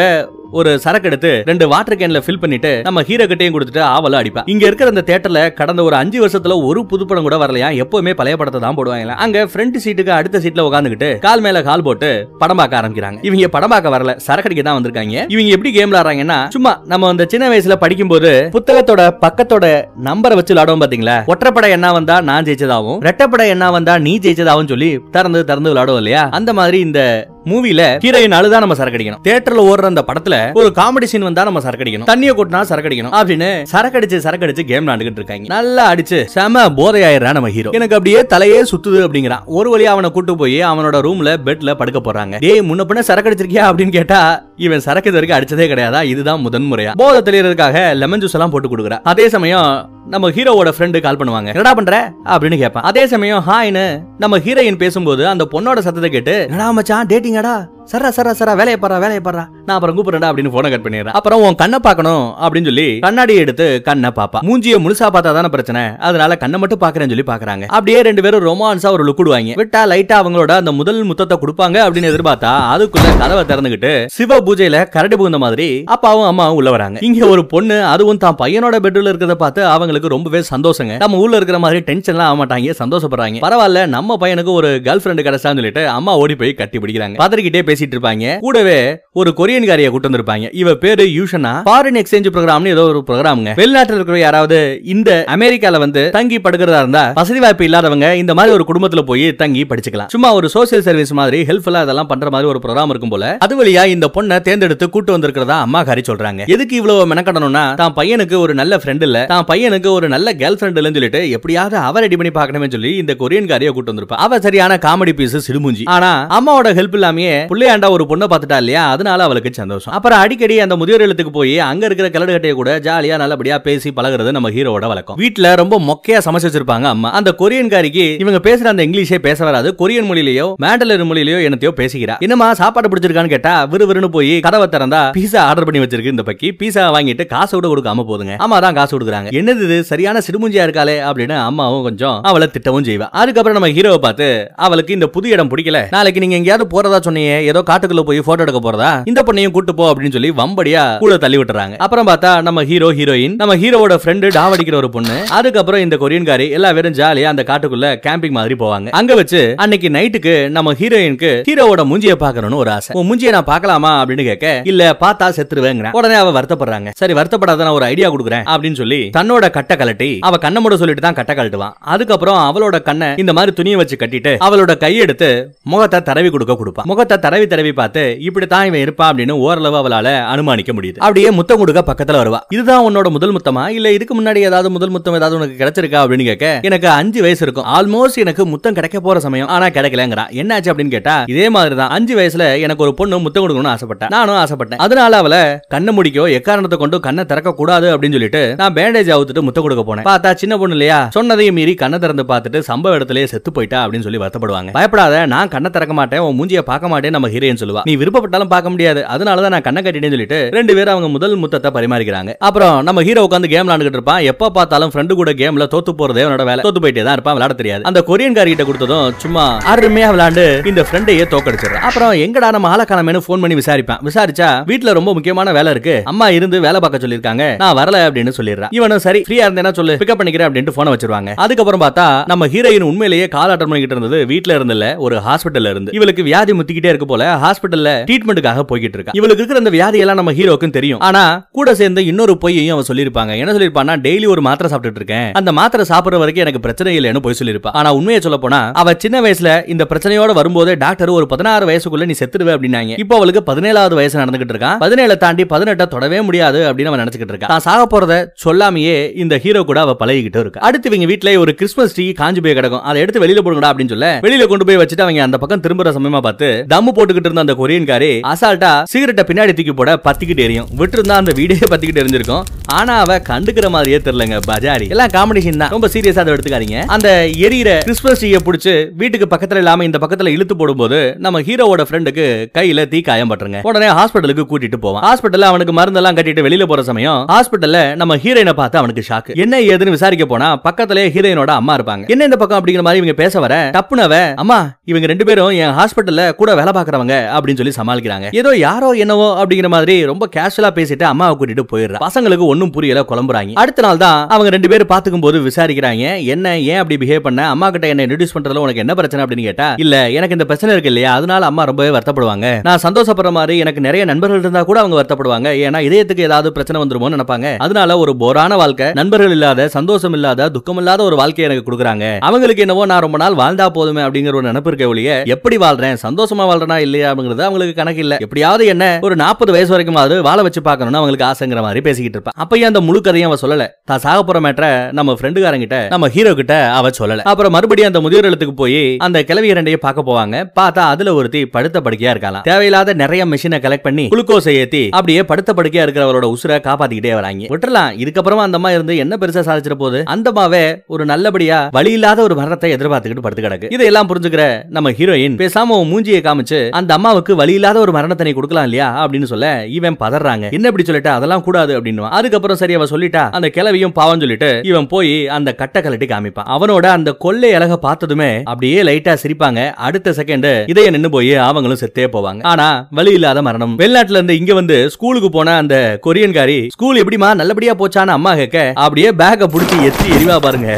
ஒரு சரக்கு எடுத்து ரெண்டு வாட்டர் கேன்ல ஃபில் பண்ணிட்டு நம்ம ஹீரோ கிட்டையும் கொடுத்துட்டு ஆவல அடிப்பா இங்க இருக்கிற அந்த தியேட்டர்ல கடந்த ஒரு அஞ்சு வருஷத்துல ஒரு புது படம் கூட வரலையா? எப்பவுமே பழைய படத்தை தான் போடுவாங்க அங்க ஃப்ரண்ட் சீட்டுக்கு அடுத்த சீட்ல உட்காந்துக்கிட்டு கால் மேல கால் போட்டு படம் பார்க்க ஆரம்பிக்கிறாங்க. இவங்க படம் பார்க்க வரல சரக்கு அடிக்க தான் வந்திருக்காங்க. இவங்க எப்படி கேம் விளாடுறாங்கன்னா சும்மா நம்ம அந்த சின்ன வயசுல படிக்கும்போது புத்தகத்தோட பக்கத்தோட நம்பரை வச்சு விளாடுவோம் பாத்தீங்களா? ஒற்றைப்படை என்ன வந்தா நான் ஜெயிச்சதாகவும் ரெட்டப்படை என்ன வந்தா நீ ஜெயிச்சதாகவும் சொல்லி திறந்து திறந்து விளாடுவோம் இல்லையா? அந்த மாதிரி இந்த மூவில ஹீரோயின் அழுதா நம்ம சரக்கடிக்கணும். தியேட்டர்ல ஓடுற அந்த படத்துல ஒரு காமெடி சீன் வந்தா நம்ம சரக்கடிக்கணும். தண்ணியை கொட்டினா சரக்கடிக்கணும். அப்படின்னு சரக்கடிச்சு சரக்கடிச்சு கேம் விளாண்டுகிட்டு இருக்காங்க நல்லா அடிச்சு செம போதையாயிரா நம்ம ஹீரோ எனக்கு அப்படியே தலையே சுத்துது அப்படிங்கிறான் ஒரு வழியா அவனை கூட்டு போய் அவனோட ரூம்ல பெட்ல படுக்க போறாங்க. டேய் முன்ன பின்ன சரக்கு அடிச்சிருக்கியா அப்படின்னு கேட்டா இவன் சரக்கு இது வரைக்கும் அடிச்சதே கிடையாதா? இதுதான் முதன் முறையா போதை தெளியறதுக்காக லெமன் ஜூஸ் எல்லாம் போட்டு கொடுக்குறா. அதே சமயம் நம்ம ஹீரோவோட ஃப்ரெண்டு கால் பண்ணுவாங்க. என்னடா பண்ற? அப்படின்னு கேட்பான். அதே சமயம் ஹாய்னு நம்ம ஹீரோயின் பேசும்போது அந்த பொண்ணோட சத்தத்தை கேட்டு என்னடா மச்சான் டேட்டிங்கடா சரா சரா சரா வேலையை பாறா வேலையை பாறா நான் அப்புறம் கூப்பிடுறேன் அப்படின்னு போனை கட் பண்ணிடுறேன். அப்புறம் உன் கண்ணை பார்க்கணும் அப்படின்னு சொல்லி கண்ணாடி எடுத்து கண்ணை பாப்பா மூஞ்சிய முழுசா பார்த்தா தானே பிரச்சனை. அதனால கண்ணை மட்டும் பாக்குறேன்னு சொல்லி பாக்குறாங்க அப்படியே ரெண்டு பேரும் ரொமான்ஸா ஒரு லுக்குடுவாங்க விட்டா லைட்டா அவங்களோட அந்த முதல் முத்தத்தை கொடுப்பாங்க அப்படின்னு எதிர்பார்த்தா அதுக்குள்ள கதவை திறந்துகிட்டு சிவ பூஜையில கரடி புகுந்த மாதிரி அப்பாவும் அம்மாவும் உள்ள வராங்க. இங்க ஒரு பொண்ணு அதுவும் தான் பையனோட பெட்ல இருக்கிறத பார்த்து அவங்களுக்கு ரொம்பவே சந்தோஷங்க. நம்ம ஊர்ல இருக்கிற மாதிரி டென்ஷன்லாம் ஆக மாட்டாங்க சந்தோஷப்படுறாங்க. பரவாயில்ல நம்ம பையனுக்கு ஒரு கேர்ள் ஃபிரெண்ட் கிடைச்சான்னு சொல்லிட்டு அம்மா ஓடி போய் கட்டி பிடிக்கிறாங்க. பாத்திரிக்கிட்டே பேசிட்டு இருப்பாங்க கூடவே ஒரு கொரியன் காரிய கூட்டு வந்திருப்பாங்க. இவ பேரு யூஷனா. ஃபாரின் எக்ஸ்சேஞ்ச் ப்ரோக்ராம்னு ஏதோ ஒரு ப்ரோக்ராம்ங்க வெளிநாட்டில் இருக்கிற யாராவது இந்த அமெரிக்கால வந்து தங்கி படுக்கிறதா இருந்தா வசதி வாய்ப்பு இல்லாதவங்க இந்த மாதிரி ஒரு குடும்பத்துல போய் தங்கி படிச்சுக்கலாம். சும்மா ஒரு சோசியல் சர்வீஸ் மாதிரி ஹெல்ப்ஃபுல்லா அதெல்லாம் பண்ற மாதிரி ஒரு ப்ரோக்ராம் இருக்கும் போல அது வழியா இந்த பொண்ணை தேர்ந்தெடுத்து கூட்டு வந்திருக்கிறதா அம்மா காரி சொல்றாங்க. எதுக்கு இவ்வளவு மெனக்கடணும்னா தான் பையனுக்கு ஒரு நல்ல ஃப்ரெண்ட் இல்ல தான் பையனுக்கு ஒரு நல்ல கேர்ள் ஃப்ரெண்ட் இல்லைன்னு சொல்லிட்டு எப்படியாவது அவ ரெடி பண்ணி பார்க்கணுமே சொல்லி இந்த கொரியன் காரிய கூட்டு வந்திருப்பா. அவ சரியான காமெடி பீஸ் சிடுமூஞ்சி. ஆனா அம்மாவோட ஹெல்ப் இல்லாமயே புள்ளையாண்டா ஒரு பொண்ணை பார்த்துட்டா இல்லையா? அதனால அவளுக்கு சந்தோஷம். அப்புறம் அடிக்கடி அந்த முதியோர் இல்லத்துக்கு போய் அங்க இருக்கிற கலடுகட்டைய கூட ஜாலியா நல்லபடியா பேசி பழகிறது நம்ம ஹீரோட வழக்கம். வீட்டுல ரொம்ப மொக்கையா சமைச்சு வச்சிருப்பாங்க அம்மா. அந்த கொரியன் காரிக்கு இவங்க பேசுற அந்த இங்கிலீஷே பேச வராது. கொரியன் மொழியிலயோ மேண்டலர் மொழியிலயோ என்னத்தையோ பேசிக்கிறா. என்னமா சாப்பாடு பிடிச்சிருக்கான்னு கேட்டா விறுவிறுன்னு போய் கதவை திறந்தா பீஸா ஆர்டர் பண்ணி வச்சிருக்கு இந்த பக்கி. பீஸா வாங்கிட்டு காசு கூட கொடுக்காம போதுங்க. அம்மா தான் காசு கொடுக்குறாங்க. என்னது இது? சரியான சிறுமுஞ்சியா இருக்காளே அப்படின்னு அம்மாவும் கொஞ்சம் அவளை திட்டவும் செய்வா. அதுக்கப்புறம் நம்ம ஹீரோவை பார்த்து அவளுக்கு இந்த புது இடம் பிடிக்கல. நாளைக்கு நீங்க எங்கேயாவது போறதா சொன்னீங்க ஏதோ காட்டுக்குள்ள போய் போட்டோ எடுக்க போறதா? இந்த பொண்ணையும் கூட்டு போ அப்படின்னு சொல்லி வம்படியா கூட தள்ளி விட்டுறாங்க. அப்புறம் பார்த்தா நம்ம ஹீரோ ஹீரோயின் நம்ம ஹீரோவோட ஃப்ரெண்டு டாவடிக்கிற ஒரு பொண்ணு. அதுக்கப்புறம் இந்த கொரியன்காரி எல்லா பேரும் ஜாலியா அந்த காட்டுக்குள்ள கேம்பிங் மாதிரி போவாங்க. அங்க வச்சு அன்னைக்கு நைட்டுக்கு நம்ம ஹீரோயினுக்கு ஹீரோவோட மூஞ்சிய பாக்கணும்னு ஒரு ஆசை. உன் மூஞ்சிய நான் பாக்கலாமா அப்படின்னு கேட்க இல்ல பார்த்தா செத்துருவேங்கிற உடனே அவ வருத்தப்படுறாங்க. சரி வருத்தப்படாத நான் ஒரு ஐடியா கொடுக்குறேன். அப்படின்னு சொல்லி தன்னோட கட்டை கலட்டி அவ கண்ணை மூட சொல்லிட்டு தான் கட்டை கழட்டுவான். அதுக்கப்புறம் அவளோட கண்ணை இந்த மாதிரி துணியை வச்சு கட்டிட்டு அவளோட கையெடுத்து முகத்தை தரவி கொடுக்க கொடுப்பான். முகத்தை தரவி தடவி தடவி பார்த்து இப்படித்தான் இவன் இருப்பா அப்படின்னு ஓரளவு அவளால அனுமானிக்க முடியுது. அப்படியே முத்தம் கொடுக்க பக்கத்துல வருவா. இதுதான் உன்னோட முதல் முத்தமா? இல்ல இதுக்கு முன்னாடி ஏதாவது முதல் முத்தம் ஏதாவது உனக்கு கிடைச்சிருக்கா? அப்படின்னு கேட்க எனக்கு அஞ்சு வயசு இருக்கும். ஆல்மோஸ்ட் எனக்கு முத்தம் கிடைக்க போற சமயம். ஆனா கிடைக்கலங்கிறா. என்னாச்சு? அப்படின்னு கேட்டா இதே மாதிரி தான் அஞ்சு வயசுல எனக்கு ஒரு பொண்ணு முத்தம் கொடுக்கணும்னு ஆசைப்பட்டேன் நானும் ஆசைப்பட்டேன். அதனால அவளை கண்ணை முடிக்கோ எக்காரணத்தை கொண்டு கண்ணை திறக்க கூடாது அப்படின்னு சொல்லிட்டு நான் பேண்டேஜ் அவுத்துட்டு முத்தம் கொடுக்க போனேன். பார்த்தா சின்ன பொண்ணு இல்லையா? சொன்னதையும் மீறி கண்ணை திறந்து பார்த்துட்டு சம்பவ இடத்துலயே செத்து போயிட்டா அப்படின்னு சொல்லி வருத்தப்படுவாங்க. பயப்படாத நான் கண்ணை திறக்க மாட்டேன். உன் மூஞ்சியை பார்க்க மாட்டேன் நம்ம ஹீரோயின் சொல்லுவா. நீ விருப்பப்பட்டாலும் பார்க்க முடியாது. அதனாலதான் நான் கண்ணை கட்டிட்டேன்னு சொல்லிட்டு ரெண்டு பேரும் அவங்க முதல் முத்தத்தை பரிமாறிக்கிறாங்க. அப்புறம் நம்ம ஹீரோ உட்காந்து கேம் விளாண்டுட்டு இருப்பான். எப்ப பார்த்தாலும் ஃப்ரெண்டு கூட கேம்ல தோத்து போறதே அவனோட வேலை. தோத்து போயிட்டே தான் இருப்பான் விளையாட தெரியாது. அந்த கொரியன் கிட்ட கொடுத்ததும் சும்மா அருமையா விளையாண்டு இந்த ஃப்ரெண்டையே தோக்கடிச்சிடுறான். அப்புறம் எங்கடா நம்ம ஆளக்கானமேனு ஃபோன் பண்ணி விசாரிப்பான். விசாரிச்சா வீட்ல ரொம்ப முக்கியமான வேலை இருக்கு. அம்மா இருந்து வேலை பார்க்க சொல்லிருக்காங்க நான் வரல அப்படின்னு சொல்லிடுறான். இவனும் சரி ஃப்ரீயா இருந்தேன்னா சொல்லு? பிக்கப் பண்ணிக்கிறேன் அப்படின்ட்டு போன வச்சிருவாங்க. அதுக்கப்புறம் பார்த்தா நம்ம ஹீரோயின் உண்மையிலேயே கால் அட்டன் பண்ணிக்கிட்டு இருந்தது வீட்டுல இருந்தல ஒரு ஹாஸ்பிட்டல்ல இருந்து. இவளுக்கு வியாதி முத்திக்கிட்டே இருக்கு போல போல ஹாஸ்பிட்டல்ல ட்ரீட்மெண்ட்டுக்காக போய்கிட்டு இருக்கா இவளுக்கு இருக்கிற அந்த வியாதி எல்லாம் நம்ம ஹீரோக்கும் தெரியும். ஆனா கூட சேர்ந்து இன்னொரு பொய்யையும் அவன் சொல்லியிருப்பாங்க. என்ன சொல்லியிருப்பான்னா டெய்லி ஒரு மாத்திரை சாப்பிட்டுட்டு இருக்கேன். அந்த மாத்திரை சாப்பிடுற வரைக்கும் எனக்கு பிரச்சனை இல்லைன்னு போய் சொல்லிருப்பா ஆனா உண்மையை சொல்ல போனா அவ சின்ன வயசுல இந்த பிரச்சனையோட வரும்போது டாக்டர் ஒரு பதினாறு வயசுக்குள்ள நீ செத்துடுவே அப்படின்னாங்க. இப்போ அவளுக்கு பதினேழாவது வயசு நடந்துகிட்டு இருக்கா. பதினேழு தாண்டி பதினெட்டை தொடவே முடியாது அப்படின்னு அவன் நினைச்சுக்கிட்டு இருக்கா. தான் சாக போறத சொல்லாமையே இந்த ஹீரோ கூட அவ பழகிக்கிட்டு இருக்கு. அடுத்து இவங்க வீட்டுல ஒரு கிறிஸ்மஸ் ட்ரீ காஞ்சி போய் கிடக்கும். அதை எடுத்து வெளியில போடுங்கடா அப்படின்னு சொல்ல வெளியில கொண்டு போய் வச்சுட்டு அவங்க அந்த பக்கம் திரும்புற சமயமா பார்த்து தம்மு போட்டு போட்டுக்கிட்டு இருந்த அந்த கொரியன்காரே அசால்ட்டா சிகரெட்டை பின்னாடி தூக்கி போட பத்திக்கிட்டு எரியும். விட்டுருந்தா அந்த வீடியோ பத்திக்கிட்டு எரிஞ்சிருக்கும். ஆனா அவ கண்டுக்கிற மாதிரியே தெரியலங்க பஜாரி. எல்லாம் காம்படிஷன் தான். ரொம்ப சீரியஸா அதை எடுத்துக்காதீங்க. அந்த எரியற கிறிஸ்மஸ் ட்ரீயை பிடிச்சு வீட்டுக்கு பக்கத்துல இல்லாம இந்த பக்கத்துல இழுத்து போடும்போது நம்ம ஹீரோவோட ஃப்ரெண்டுக்கு கையில தீ காயம் பட்டுருங்க உடனே ஹாஸ்பிட்டலுக்கு கூட்டிட்டு போவான். ஹாஸ்பிட்டல்ல அவனுக்கு மருந்தெல்லாம் கட்டிட்டு வெளியில போற சமயம் ஹாஸ்பிட்டல்ல நம்ம ஹீரோயினை பார்த்து அவனுக்கு ஷாக்கு என்ன ஏதுன்னு விசாரிக்க போனா பக்கத்திலே ஹீரோயினோட அம்மா இருப்பாங்க. என்ன இந்த பக்கம் அப்படிங்கிற மாதிரி இவங்க பேச வர? டப்புனவ அம்மா இவங்க ரெண்டு பேரும் என் ஹாஸ்பிட்டல்ல கூட வேலை பண்றவங்க அப்படின்னு சொல்லி சமாளிக்கிறாங்க. ஏதோ யாரோ என்னவோ அப்படிங்கிற மாதிரி ரொம்ப கேஷுவலா பேசிட்டு அம்மாவை கூட்டிட்டு போயிடுறா. பசங்களுக்கு ஒன்னும் புரியல குழம்புறாங்க. அடுத்த நாள் தான் அவங்க ரெண்டு பேரும் பாத்துக்கும் போது விசாரிக்கிறாங்க என்ன ஏன் அப்படி பிஹேவ் பண்ண? அம்மா கிட்ட என்ன இன்ட்ரடியூஸ் பண்றதுல உனக்கு என்ன பிரச்சனை? அப்படின்னு கேட்டா இல்ல எனக்கு இந்த பிரச்சனை இருக்கு இல்லையா? அதனால அம்மா ரொம்பவே வருத்தப்படுவாங்க. நான் சந்தோஷப்படுற மாதிரி எனக்கு நிறைய நண்பர்கள் இருந்தா கூட அவங்க வருத்தப்படுவாங்க. ஏன்னா இதயத்துக்கு ஏதாவது பிரச்சனை வந்துருமோன்னு நினைப்பாங்க. அதனால ஒரு போரான வாழ்க்கை நண்பர்கள் இல்லாத சந்தோஷம் இல்லாத துக்கம் இல்லாத ஒரு வாழ்க்கையை எனக்கு கொடுக்குறாங்க. அவங்களுக்கு என்னவோ நான் ரொம்ப நாள் வாழ்ந்தா போதுமே அப்படிங்கிற ஒரு நினைப்பு இருக்க ஒழிய எப்படி வாழ்றேன்? சந்தோஷமா வாழ்றேனா இல்லையா அவங்களுக்கு கணக்கு இல்ல. எப்படியாவது என்ன ஒரு நாற்பது வயசு வரைக்கும் அது வாழ வச்சு பார்க்கணும்னு அவங்களுக்கு ஆசைங்கிற மாதிரி பேசிக்கிட்டு இருப்பா அப்பயும் அந்த முழு கதையும் அவ சொல்லல. தான் சாக போற மேட்ர நம்ம ஃப்ரெண்டுகாரங்கிட்ட நம்ம ஹீரோ கிட்ட அவ சொல்லல. அப்புறம் மறுபடியும் அந்த முதியோர் இல்லத்துக்கு போய் அந்த கிளவி இரண்டையும் பார்க்க போவாங்க. பார்த்தா அதுல ஒருத்தி படுத்த படுக்கையா இருக்கலாம் தேவையில்லாத நிறைய மிஷினை கலெக்ட் பண்ணி குளுக்கோஸை ஏத்தி அப்படியே படுத்த படுக்கையா இருக்கிறவரோட உசுரை காப்பாத்திக்கிட்டே வராங்க. விட்டுறலாம். இதுக்கப்புறமா அந்த அம்மா இருந்து என்ன பெருசா சாதிச்சிட போகுது? அந்த அம்மாவே ஒரு நல்லபடியா வழி இல்லாத ஒரு மரணத்தை எதிர்பார்த்துக்கிட்டு படுத்து கிடக்கு. இதையெல்லாம் புரிஞ்சுக்கிற நம்ம ஹீரோயின் பேசாம மூஞ்சியை காமிச்சு அந்த அம்மாவுக்கு வழி இல்லாத ஒரு மரணத்தனை கொடுக்கலாம் இல்லையா அப்படின்னு சொல்ல இவன் பதறாங்க. என்ன இப்படி சொல்லிட்டு? அதெல்லாம் கூடாது அப்படின்னு அதுக்கப்புறம் சரி அவ சொல்லிட்டா. அந்த கிளவியும் பாவம் சொல்லிட்டு இவன் போய் அந்த கட்டை கலட்டி காமிப்பான். அவனோட அந்த கொள்ளை அழக பார்த்ததுமே அப்படியே லைட்டா சிரிப்பாங்க. அடுத்த செகண்ட் இதய நின்னு போய் அவங்களும் செத்தே போவாங்க. ஆனா வழி இல்லாத மரணம். வெளிநாட்டுல இருந்து இங்க வந்து ஸ்கூலுக்கு போன அந்த கொரியன்காரி ஸ்கூல் எப்படிமா நல்லபடியா போச்சான்னு அம்மா கேட்க அப்படியே பேக்க புடிச்சு எத்தி எரிவா பாருங்க.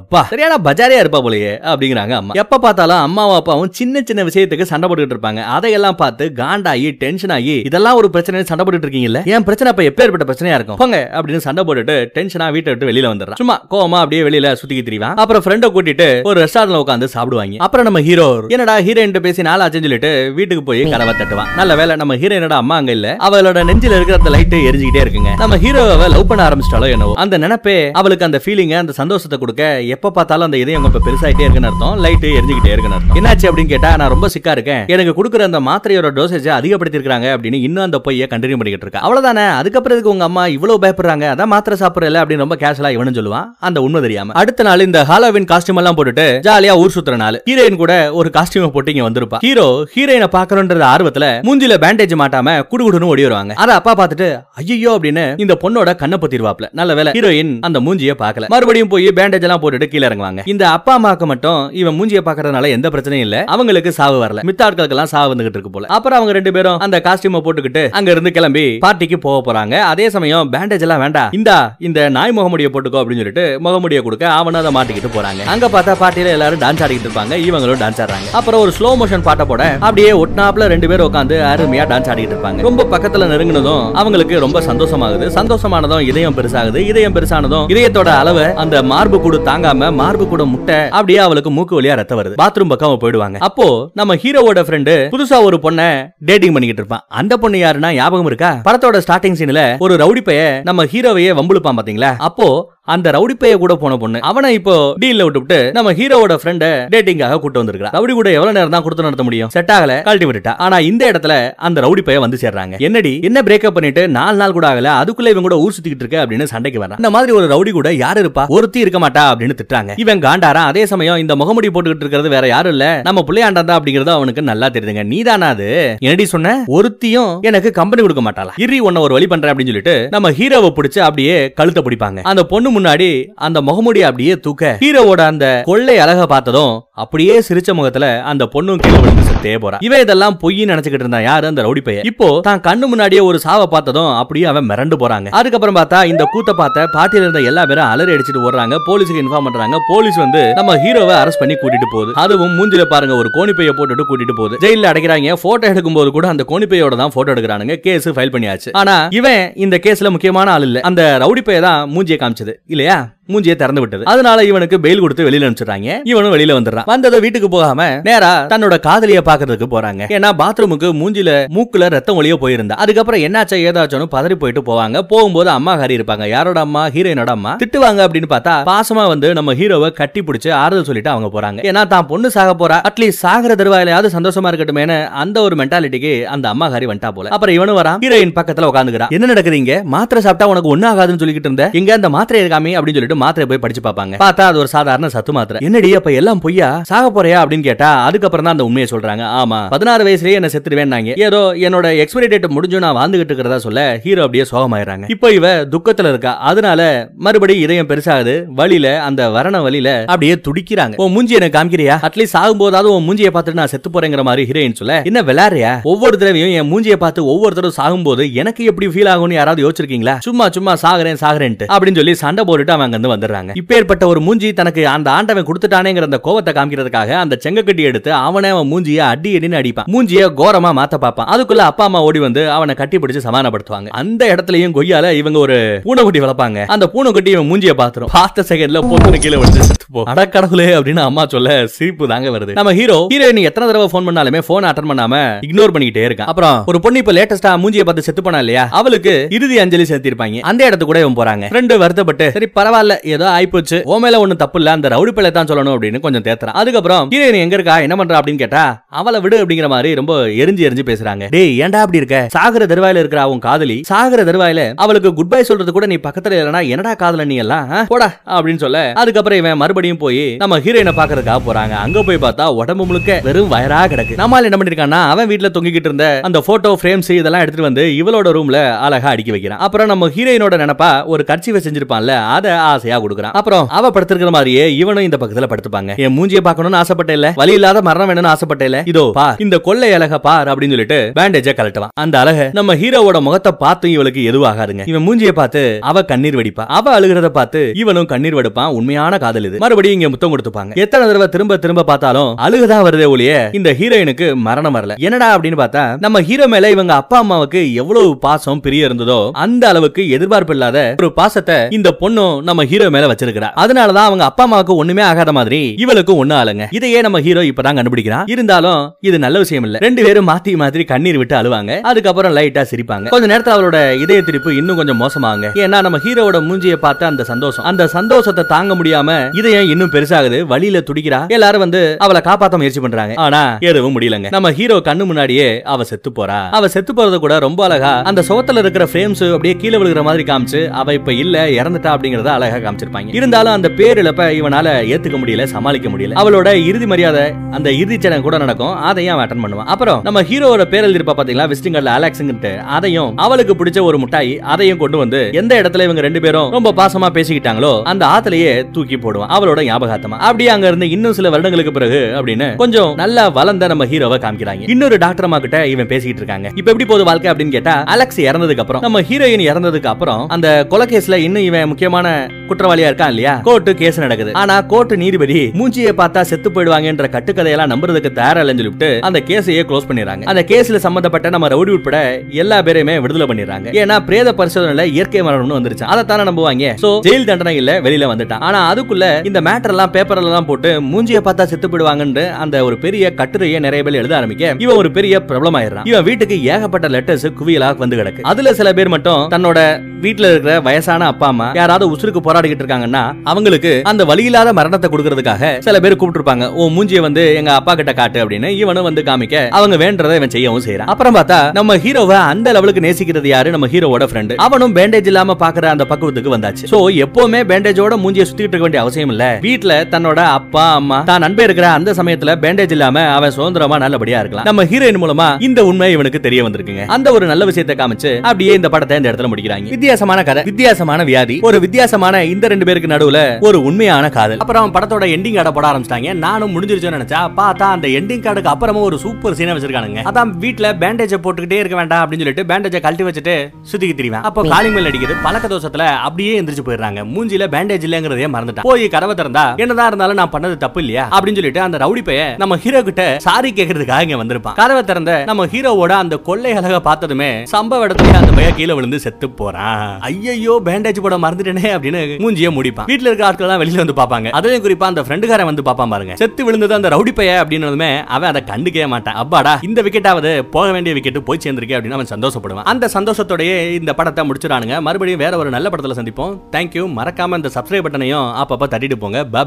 அப்பா சரியான பஜாரியா இருப்பா போலயே அப்படிங்கிறாங்க அம்மா. எப்ப பார்த்தாலும் அம்மாவும் அப்பாவும் சின்ன சின்ன விஷயத்துக்கு சண்டை போட்டுட்டு இருப்பாங்க. அதையெல்லாம் பார்த்து காண்டாகி டென்ஷன் ஆகி இதெல்லாம் ஒரு பிரச்சனை சண்டை போட்டுட்டு இருக்கீங்கல்ல? என் பிரச்சனை அப்ப எப்பேற்பட்ட பிரச்சனையா இருக்கும்? போங்க அப்படின்னு சண்டை போட்டுட்டு டென்ஷனா வீட்டை விட்டு வெளியில வந்துடுறான். சும்மா கோவமா அப்படியே வெளியில சுத்திக்கு திரிவான். அப்புறம் ஃப்ரெண்ட கூட்டிட்டு ஒரு ரெஸ்டாரண்ட்ல உட்காந்து சாப்பிடுவாங்க. அப்புறம் நம்ம ஹீரோ என்னடா ஹீரோயின் பேசி நாள் ஆச்சுன்னு சொல்லிட்டு வீட்டுக்கு போய் கதவை தட்டுவான். நல்ல வேலை நம்ம ஹீரோயினோட அம்மா அங்க இல்ல? அவளோட நெஞ்சில இருக்கிற அந்த லைட் எரிஞ்சுக்கிட்டே இருக்குங்க. நம்ம ஹீரோவை லவ் பண்ண ஆரம்பிச்சிட்டாலோ என்னவோ. அந்த நினைப்பே அவளுக்கு அந்த ஃபீலிங்க அந்த சந்தோஷத்தை கொடுக்க எப்ப பார்த்தாலும் அந்த இதயம் இப்ப பெருசாயிட்டே இருக்குன்னு அர்த்தம். லைட் எரிஞ்சுக்கிட்டே இருக்குன்னு அர்த்தம். என்னாச்சு அப்படின்னு கேட்டா நான் ரொம்ப சிக்கா இருக்கேன். எனக்கு கொடுக்குற அந்த மாத்திரையோட டோசேஜ் அதிகப்படுத்திருக்காங்க அப்படின்னு இன்னும் அந்த பொய்யை கண்டினியூ பண்ணிக்கிட்டு இருக்கா. அவ்வளவுதானே? அதுக்கப்புறம் இதுக்கு உங்க அம்மா இவ்வளவு பயப்படுறாங்க? அதான் மாத்திரை சாப்பிடல அப்படின்னு ரொம்ப கேஷுவலா இவனு சொல்லுவான். அந்த உண்மை தெரியாம. அடுத்த நாள் இந்த ஹாலோவின் காஸ்டியூம் எல்லாம் போட்டுட்டு ஜாலியா ஊர் சுத்துற நாள். ஹீரோயின் கூட ஒரு காஸ்டியூம் போட்டு இங்க வந்திருப்பா. ஹீரோ ஹீரோயினை பாக்கணும்ன்றது ஆர்வத்துல மூஞ்சில பேண்டேஜ் மாட்டாம குடுகுடுன்னு ஓடி வருவாங்க. அத அப்பா பார்த்துட்டு ஐயோ அப்படின்னு இந்த பொண்ணோட கண்ணை பொத்திடுவாப்ல நல்ல வேலை ஹீரோயின் அந்த மூஞ்சியை பார்க்கல. மறுபடியும் போய் பேண்டேஜ் எல்லாம் போட்டுட்டு கீழே இறங்குவாங்க. இந்த அப்பா அம்மாக்கு மட்டும் இவன் மூஞ்சியை பாக்குறதுனால எந்த பிரச்சனையும் இல்ல. அவங்களுக்கு சாவு வரல. மித்த ஆட்களுக்கு எல்லாம் சாவு வந்துகிட்டு இருக்கு போல. அப்புறம் அவங்க ரெண்டு பேரும் அந்த காஸ்டியூமை போட்டுக்கிட்டு அங்க இருந்து கிளம்பி பார்ட்டிக்கு போக போறாங்க. அதே சமயம் பேண்டேஜ் எல்லாம் வேண்டாம். இந்தா இந்த நாய் முகமுடிய போட்டுக்கோ அப்படின்னு சொல்லிட்டு முகமுடிய கொடுக்க அவனும் அதை மாட்டிக்கிட்டு போறாங்க. அங்க பார்த்தா பார்ட்டியில எல்லாரும் டான்ஸ் ஆடிக்கிட்டு இருப்பாங்க. இவங்களும் டான்ஸ் ஆடுறாங்க. அப்புறம் ஒரு ஸ்லோ மோஷன் பாட்ட போட அப்படியே ஒட்னாப்ல ரெண்டு பேரும் உட்காந்து அருமையா டான்ஸ் ஆடிக்கிட்டு இருப்பாங்க. ரொம்ப பக்கத்துல நெருங்கினதும் அவங்களுக்கு ரொம்ப சந்தோஷமாகுது. சந்தோஷமானதும் இதயம் பெருசாகுது. இதயம் பெருசானதும் இதயத்தோட அளவு அந்த மார்பு கூடு தாங்காம மார்பு கூட முட்டை அப்படியே அவளுக்கு மூக்கு வழியா ரத்த வருது. பாத்ரூம் பக்கம் போயிடுவாங்க. அப்போ நம்ம ஹீரோவோட ஃப்ரெண்டு பண்ணிட்டு புதுசா ஒரு பொண்ணை டேட்டிங் பண்ணிக்கிட்டு இருப்பான். அந்த பொண்ணு யாருன்னா ஞாபகம் இருக்கா? படத்தோட ஸ்டார்டிங் சீன்ல ஒரு ரவுடி பைய நம்ம ஹீரோவையே வம்புழுப்பான் பாத்தீங்களா? அப்போ அந்த ரவுடி பைய கூட போன பொண்ணு. அவனை இப்போ டீல்ல விட்டுவிட்டு நம்ம ஹீரோவோட ஃப்ரெண்ட டேட்டிங்காக கூட்டு வந்திருக்கா ரவுடி கூட எவ்வளவு நேரம் தான் கொடுத்து நடத்த முடியும்? செட் ஆகல கழட்டி விட்டுட்டா. ஆனா இந்த இடத்துல அந்த ரவுடி பைய வந்து சேர்றாங்க. என்னடி என்ன பிரேக்கப் பண்ணிட்டு நாலு நாள் கூட ஆகல அதுக்குள்ள இவன் கூட ஊர் சுத்திக்கிட்டு இருக்க அப்படின்னு சண்டைக்கு வர்றான். இந்த மாதிரி ஒரு ரவுடி கூட யாரு இருப்பா? ஒருத்தி இருக்க மாட்டா அப்படின்னு திட்டாங்க இவன் காண்டாரா அதே சமயம் இந்த முகமுடி போட்டுக்கிட்டு இருக்கிறது வேற யாரும் இல்ல. நம்ம பிள்ளையாண்டா தான் அப்படிங்கறது அவனுக்கு நல்லா தெரியுதுங்க. நீதானா அது? என்னடி சொன்ன? ஒருத்தியும் எனக்கு கம்பெனி கொடுக்க மாட்டாளா? இரி உன்ன ஒரு வழி பண்றேன் அப்படின்னு சொல்லிட்டு நம்ம ஹீரோவை பிடிச்சு அப்படியே கழுத்தை பிடிப்பாங்க. அந்த பொண்ணு முன்னாடி அந்த முகமுடி அப்படியே தூக்க. ஹீரோவோட அந்த கொள்ளை அழக பார்த்ததும் அப்படியே சிரிச்ச முகத்துல அந்த பொண்ணும் கீழே விழுந்து செத்தே போறா. இவன் இதெல்லாம் பொய்ன்னு நினைச்சுக்கிட்டு இருந்தான். யாரு? அந்த ரவுடி பையன். இப்போ தான் கண்ணு முன்னாடியே ஒரு சாவை பார்த்ததும் அப்படியே அவன் மிரண்டு போறாங்க. அதுக்கப்புறம் பார்த்தா இந்த கூத்த பார்த்த பாட்டியில இருந்த எல்லா பேரும் அலறி அடிச்சுட்டு ஓடுறாங்க. போலீஸுக்கு இன்ஃபார்ம் பண்றாங்க. போலீஸ் வந்து நம்ம ஹீரோவை அரெஸ்ட் பண்ணி கூட்டிட்டு போகுது. அதுவும் மூஞ்சில பாருங்க ஒரு கோணிப்பைய போட்டுட்டு கூட்டிட்டு போகுது. ஜெயில அடைக்கிறாங்க. போட்டோ எடுக்கும் போது கூட அந்த கோணிப்பையோட தான் போட்டோ எடுக்கிறானுங்க. கேஸ் ஃபைல் பண்ணியாச்சு. ஆனா இவன் இந்த கேஸ்ல முக்கியமான ஆள் இல்ல. அந்த ரவுடி பைய தான் மூஞ்சியை காமிச்சது. இல்லையா மூஞ்சியை திறந்து விட்டது. அதனால இவனுக்கு பெயில் கொடுத்து வெளியில அனுப்பிச்சிடுறாங்க. இவனும் வெளியில வந்துடுறான். வந்ததை வீட்டுக்கு போகாம நேரா தன்னோட காதலிய பாக்குறதுக்கு போறாங்க. ஏன்னா பாத்ரூமுக்கு மூஞ்சில மூக்குல ரத்தம் ஒளிய போயிருந்தா. அதுக்கப்புறம் என்னாச்சா ஏதாச்சும் பதறி போயிட்டு போவாங்க. போகும்போது அம்மா ஹரி இருப்பாங்க. யாரோட அம்மா? ஹீரோயினோட அம்மா. திட்டுவாங்க அப்படின்னு பார்த்தா பாசமா வந்து நம்ம ஹீரோவை கட்டி பிடிச்சு ஆறுதல் சொல்லிட்டு அவங்க போறாங்க. ஏன்னா தான் பொண்ணு சாக போறா. அட்லீஸ்ட் சாகிற தருவாயிலாவது சந்தோஷமா இருக்கட்டுமேனு அந்த ஒரு மென்டாலிட்டிக்கு அந்த அம்மா ஹரி வந்துட்டா போல. அப்புறம் இவனும் வரான். ஹீரோயின் பக்கத்துல உட்காந்துக்கிறான் என்ன நடக்குதுங்க மாத்திரை சாப்பிட்டா உனக்கு ஒண்ணு ஆகாதுன்னு சொல்லிக்கிட்டு இருந்த? இங்க அந்த மாத்திரை இருக்காமே அப்படின்னு சொல்லிட்டு மாத்திரை போய் படிச்சு பார்ப்பாங்க. பார்த்தா அது ஒரு சாதாரண சத்து மாத்திரை. என்னடி அப்ப எல்லாம் பொய்யா? சாக போறியா அப்படின்னு கேட்டா அதுக்கப்புறம் தான் அந்த உண்மையை சொல்றாங்க. ஆமா. பதினாறு வயசுலயே என்ன செத்துருவேன்னாங்க. ஏதோ என்னோட எக்ஸ்பைரி டேட் முடிஞ்சு நான் வாழ்ந்துகிட்டு இருக்கிறதா சொல்ல ஹீரோ அப்படியே சோகமாயிடுறாங்க. இப்போ இவ துக்கத்துல இருக்கா. அதனால மறுபடியும் இதயம் பெருசாகுது. வழியில அந்த வரண வழியில அப்படியே துடிக்கிறாங்க. உன் மூஞ்சி எனக்கு காமிக்கிறியா? அட்லீஸ்ட் ஆகும் போதாவது உன் மூஞ்சியை பார்த்துட்டு நான் செத்து போறேங்கிற மாதிரி ஹீரோயின் சொல்ல என்ன விளையாடுறியா? ஒவ்வொரு தடவையும் என் மூஞ்சியை பார்த்து ஒவ்வொருத்தரும் சாகும்போது எனக்கு எப்படி ஃபீல் ஆகும்னு யாராவது யோசிச்சிருக்கீங்களா? சும்மா சும்மா சாகுறேன் சாகுறேன்ட்டு அப்படின்னு சொல்லி சண்டை போட்டுட்டு அவங்க வந்து வந்துடுறாங்க. இப்பேற்பட்ட ஒரு மூஞ்சி தனக்கு அந்த ஆண்டவன் கொடுத்துட்டானேங்கிற அந்த கோவத்தை காமிக்கிறதுக்காக அந்த செங்கக்கட்டி எடுத்து அவனே அவன் மூஞ்சிய அடி அடின்னு அடிப்பான். மூஞ்சிய கோரமா மாத்த பார்ப்பான். அதுக்குள்ள அப்பா அம்மா ஓடி வந்து அவனை கட்டி பிடிச்சு சமாதானப்படுத்துவாங்க. அந்த இடத்துலயும் கொய்யால இவங்க ஒரு பூனைக்குட்டி வளர்ப்பாங்க. அந்த பூனைக்குட்டி இவன் மூஞ்சிய பாத்துரும் பார்த்த செகண்ட்ல பொண்ணு கீழே விழுந்து அடக்கடவுளே அப்படின்னு அம்மா சொல்ல சிரிப்பு தாங்க வருது. நம்ம ஹீரோ ஹீரோயின் எத்தனை தடவை ஃபோன் பண்ணாலுமே போன் அட்டன் பண்ணாம இக்னோர் பண்ணிக்கிட்டே இருக்கான். அப்புறம் ஒரு பொண்ணு இப்ப லேட்டஸ்டா மூஞ்சிய பார்த்து செத்து போனா இல்லையா? அவளுக்கு இறுதி அஞ்சலி செலுத்திருப்பாங்க அந்த இடத்து கூட இவன் போறாங்க. ரெண்டு வருத்தப்பட்டு சரி பரவாயில்ல ஏதோ ஆயிப்போச்சு. ஓ மேல ஒண்ணும் தப்பு இல்ல அந்த ரவுடி பிள்ளை தான் சொல்லணும் அப்படின்னு கொஞ்சம் தேத்துறான். அதுக்கப்புறம் ஹீரோயின் எங்க இருக்கா? என்ன பண்றா? அப்படின்னு கேட்டா அவளை விடு அப்படிங்கிற மாதிரி ரொம்ப எரிஞ்சு எரிஞ்சு பேசுறாங்க. டேய் ஏன்டா அப்படி இருக்க? சாகர தருவாயில இருக்கிற அவன் காதலி சாகர தருவாயில அவளுக்கு குட் பை சொல்றது கூட நீ பக்கத்துல இல்லனா என்னடா காதல நீ எல்லாம்? போடா அப்படின்னு சொல்ல அதுக்கப்புறம் இவன் மறுபடியும் போய் நம்ம ஹீரோயினை பாக்குறதுக்காக போறாங்க. அங்க போய் பார்த்தா உடம்பு முழுக்க வெறும் வயரா கிடக்கு. நம்மால் என்ன பண்ணிருக்கான்னா அவன் வீட்டுல தொங்கிக்கிட்டு இருந்த அந்த போட்டோ ஃப்ரேம்ஸ் இதெல்லாம் எடுத்துட்டு வந்து இவளோட ரூம்ல அழகா அடுக்கி வைக்கிறான். அப்புறம் நம்ம ஹீரோயினோட நினைப்பா ஒரு கர்ச்சிவை செஞ்சிருப்பான்ல அதை ஆசையா கொடுக்குறான். அப்புறம்? அவ படுத்திருக்கிற மாதிரியே இவனும் இந்த பக்கத்துல படுத்துப்பாங்க. என் மூஞ்சியை பார்க்கணும்னு ஆசைப்பட்டே இல்ல? வலி இல்லாத மரணம் வேணும்னு ஆசைப்பட்டே இல்ல? இதோ பார். இந்த கொள்ளை அழக பார் அப்படின்னு சொல்லிட்டு பேண்டேஜ கலட்டுவான் அந்த அழக நம்ம ஹீரோவோட முகத்தை பார்த்தும் இவளுக்கு எதுவும் ஆகாதுங்க இவன் மூஞ்சியை பார்த்து அவ கண்ணீர் வடிப்பா. அவ அழுகிறத பார்த்து இவனும் கண்ணீர் வடிப்பான். உண்மையான காதல் இது. மறுபடியும் இங்க முத்தம் கொடுத்துப்பாங்க. எத்தனை தடவை திரும்ப திரும்ப பார்த்தாலும் அழுகுதான் வருதே ஒழிய இந்த ஹீரோயினுக்கு மரணம் வரல. என்னடா அப்படின்னு பார்த்தா நம்ம ஹீரோ மேல இவங்க அப்பா அம்மாவுக்கு எவ்வளவு பாசம் பிரிய இருந்ததோ அந்த அளவுக்கு எதிர்பார்ப்பு இல்லாத ஒரு பாசத்தை இந்த பொண்ணும் நம்ம ஹீரோ மேல வச்சிருக்கிறா. அதனாலதான் அவங்க அப்பா அம்மாவுக்கு ஒண்ணுமே ஆகாத மாதிரி இவளுக்கும் ஒண்ணு ஆளுங்க இதையே நம்ம ஹீரோ இப்பதான் கண்டுபிடிக்கிறான். இருந்தாலும் இது நல்ல விஷயம் இல்ல. ரெண்டு பேரும் மாத்தி மாத்தி கண்ணீர் விட்டு அழுவாங்க. அதுக்கப்புறம் லைட்டா சிரிப்பாங்க. கொஞ்ச நேரத்துல அவளோட இதய திருப்பு இன்னும் கொஞ்சம் மோசமாங்க ஏன்னா நம்ம ஹீரோவோட மூஞ்சியை பார்த்த அந்த சந்தோஷம். அந்த சந்தோஷத்தை தாங்க முடியாம இதயம் இன்னும் பெருசாகுது? வழியில துடிக்கிறா? எல்லாரும் வந்து அவளை காப்பாத்த முயற்சி பண்றாங்க. ஆனா எதுவும் முடியலங்க. நம்ம ஹீரோ கண்ணு முன்னாடியே அவ செத்து போறா. அவ செத்து போறது கூட ரொம்ப அழகா அந்த சோத்துல இருக்கிற பிரேம்ஸ் அப்படியே கீழே விழுகிற மாதிரி காமிச்சு அவ இப்ப இல்ல இறந்துட்டா அப்படிங்கறத அழகா காமிச்சிருப்பாங்க. இருந்தாலும் அந்த பேரிழப்ப இவனால ஏத்துக்க முடியல சமாளிக்க முடியல. அவளோட இறுதி மரியாதை அந்த இறுதி சடங்கு கூட நடக்கும். அதையும் அவன் அட்டன் பண்ணுவான். அப்புறம் நம்ம ஹீரோவோட பேர் எழுதிருப்பா பாத்தீங்களா? விசிட்டிங் கார்டுல அலெக்ஸ்ங்கிட்டு. அதையும் அவளுக்கு பிடிச்ச ஒரு முட்டாய் அதையும் கொண்டு வந்து எந்த இடத்துல இவங்க ரெண்டு பேரும் ரொம்ப பாசமா பேசிக்கிட்டாங்களோ அந்த ஆத்திலேயே தூக்கி போடுவான். அவளோட ஞாபகார்த்தமா. அப்படியே அங்க இருந்து இன்னும் சில வருடங்களுக்கு பிறகு அப்படின்னு கொஞ்சம் நல்லா வளர்ந்த நம்ம ஹீரோவை காமிக்கிறாங்க. இன்னொரு டாக்டர் அம்மா கிட்ட இவன் பேசிக்கிட்டு இருக்காங்க. இப்ப எப்படி போகுது வாழ்க்கை அப்படின்னு கேட்டா அலெக்ஸ் இறந்ததுக்கு அப்புறம் நம்ம ஹீரோயின் இறந்ததுக்கு அப்புறம் அந்த கொலை கேஸ்ல இன்னும் இவன் முக்கியமான குற்றவாளியா இருக்கான் இல்லையா? கோர்ட்டு கேஸ் நடக்குது. ஆனா கோர்ட்டு நீதிபதி மூஞ்சியை பார்த்தா செத்து போயிடுவாங்கன்ற கட்டுக்கதையெல்லாம் நம்புறதுக்கு தயாரா சொல்லிட்டு அந்த கேஸையே க்ளோஸ் பண்ணிடுறாங்க. அந்த கேஸ்ல சம்பந்தப்பட்ட நம்ம ரவுடி உட்பட எல்லா பேரையுமே விடுதலை பண்ணிடுறாங்க. ஏன்னா பிரேத பரிசோதனையில இயற்கை மரணம்னு வந்துருச்சு. அதை தானே நம்புவாங்க. சோ ஜெயில் தண்டனை இல்ல வெளியில வந்துட்டான். ஆனா அதுக்குள்ள இந்த மேட்டர் எல்லாம் பேப்பர்ல எல்லாம் போட்டு மூஞ்சிய பார்த்தா செத்து போயிடுவாங்கன்னு அந்த ஒரு பெரிய கட்டுரையை நிறைய பேர் எழுத ஆரம்பிக்க இவன் ஒரு பெரிய பிரபலம் ஆயிடுறான். இவன் வீட்டுக்கு ஏகப்பட்ட லெட்டர்ஸ் குவியலாக வந்து கிடக்கு. அதுல சில பேர் மட்டும் தன்னோட வீட்டுல இருக்கிற வயசான அப்பா அம்மா யாராவது உசுருக்கு போராடிக்கிட்டு இருக்காங்கன்னா அவங்களுக்கு அந்த வழியில்லாத மரணத்தை கொடுக்கறதுக்காக சில பேர் கூப்பிட்டுருப்பாங்க. ஓ மூஞ்சிய வந்து எங்க அப்பா கிட்ட காட்டு அப்படின்னு இவனும் வந்து காமிக்க அவங்க வேண்டதை இவன் செய்யவும் செய்யறான் அப்புறம் பார்த்தா நம்ம ஹீரோவை அந்த லெவலுக்கு நேசிக்கிறது யாரு? நம்ம ஹீரோவோட ஃப்ரெண்டு அவனும் பேண்டேஜ் இல்லாம பாக்குற அந்த பக்குவத்துக்கு வந்தாச்சு. சோ எப்பவுமே பேண்டேஜோட மூஞ்சிய சுத்திட்டு இருக்க வேண்டிய அவசியம் இல்ல. வீட்டுல தன்னோட அப்பா அம்மா தான் நண்பே இருக்கிற அந்த சமயத்துல பேண்டேஜ் இல்லாம அவன் சுதந்திரமா நல்லபடியா இருக்கலாம். நம்ம ஹீரோயின் மூலமா இந்த உண்மை இவனுக்கு தெரிய வந்திருக்குங்க. அந்த ஒரு நல்ல விஷயத்தை காமிச்சு அப்படியே இந்த படத்தை இந்த இடத்துல முடிக்கிறாங்க. வித்தியாசமான கதை வித்தியாசமான வியாதி ஒரு வித்தியாசமான இந்த ரெண்டு பேருக்கு நடுவுல ஒரு உண்மையான காதல். அப்புறம் படத்தோட எண்டிங் கார்டை போட ஆரம்பிச்சிட்டாங்க. நானும் முடிஞ்சிருச்சுன்னு நினைச்சா பார்த்தா அந்த எண்டிங் கார்டுக்கு அப்புறமா ஒரு சூப்பர் சீனை வச்சிருக்கானுங்க. அதான் வீட்ல பேண்டேஜை போட்டுக்கிட்டே இருக்க வேண்டாம் அப்படின்னு சொல்லிட்டு பேண்டேஜை கழட்டி வச்சுட்டு சுத்திக்கு திரிவேன். அப்போ காலிங் மேல் அடிக்குது பழக்க தோஷத்துல அப்படியே எந்திரிச்சு போயிடுறாங்க. மூஞ்சில பேண்டேஜ் இல்லங்கிறதே மறந்துட்டான். போய் கதவை திறந்தா என்னதான் இருந்தாலும் நான் பண்ணது தப்பு இல்லையா அப்படின்னு சொல்லிட்டு அந்த ரவுடி பைய நம்ம ஹீரோ கிட்ட சாரி கேக்குறதுக்காக இங்க வந்திருப்பான். கதவை திறந்த நம்ம ஹீரோவோட அந்த கொள்ளை அழக பார்த்ததுமே சம்பவ இடத்துல அந்த பையன் கீழே விழுந்து செத்து போறான். ஐயையோ பேண்டேஜ் போட மறந்துட்டேனே அப்படின்னு மூஞ்சிய முடிப்பான். வீட்டுல இருக்க ஆட்கள் எல்லாம் வெளியில வந்து பாப்பாங்க அதுலயும் குறிப்பா அந்த ஃப்ரெண்டுக்காரன் வந்து பாப்பான் பாருங்க. செத்து விழுந்தது அந்த ரவுடி பைய அப்படின்னதுமே அவன் அதை கண்டுக்கவே மாட்டான். அப்பாடா இந்த விக்கெட்டாவது போக வேண்டிய விக்கெட் போய் சேர்ந்திருக்கே அப்படின்னு அவன் சந்தோஷப்படுவான். அந்த சந்தோஷத்தோடய இந்த படத்தை முடிச்சிடானுங்க மறுபடியும் வேற ஒரு நல்ல படத்துல சந்திப்போம். தேங்க்யூ மறக்காம இந்த சப்ஸ்கிரைப் பட்டனையும் அப்பப்ப தட்டிட்டு போங்க. பாய்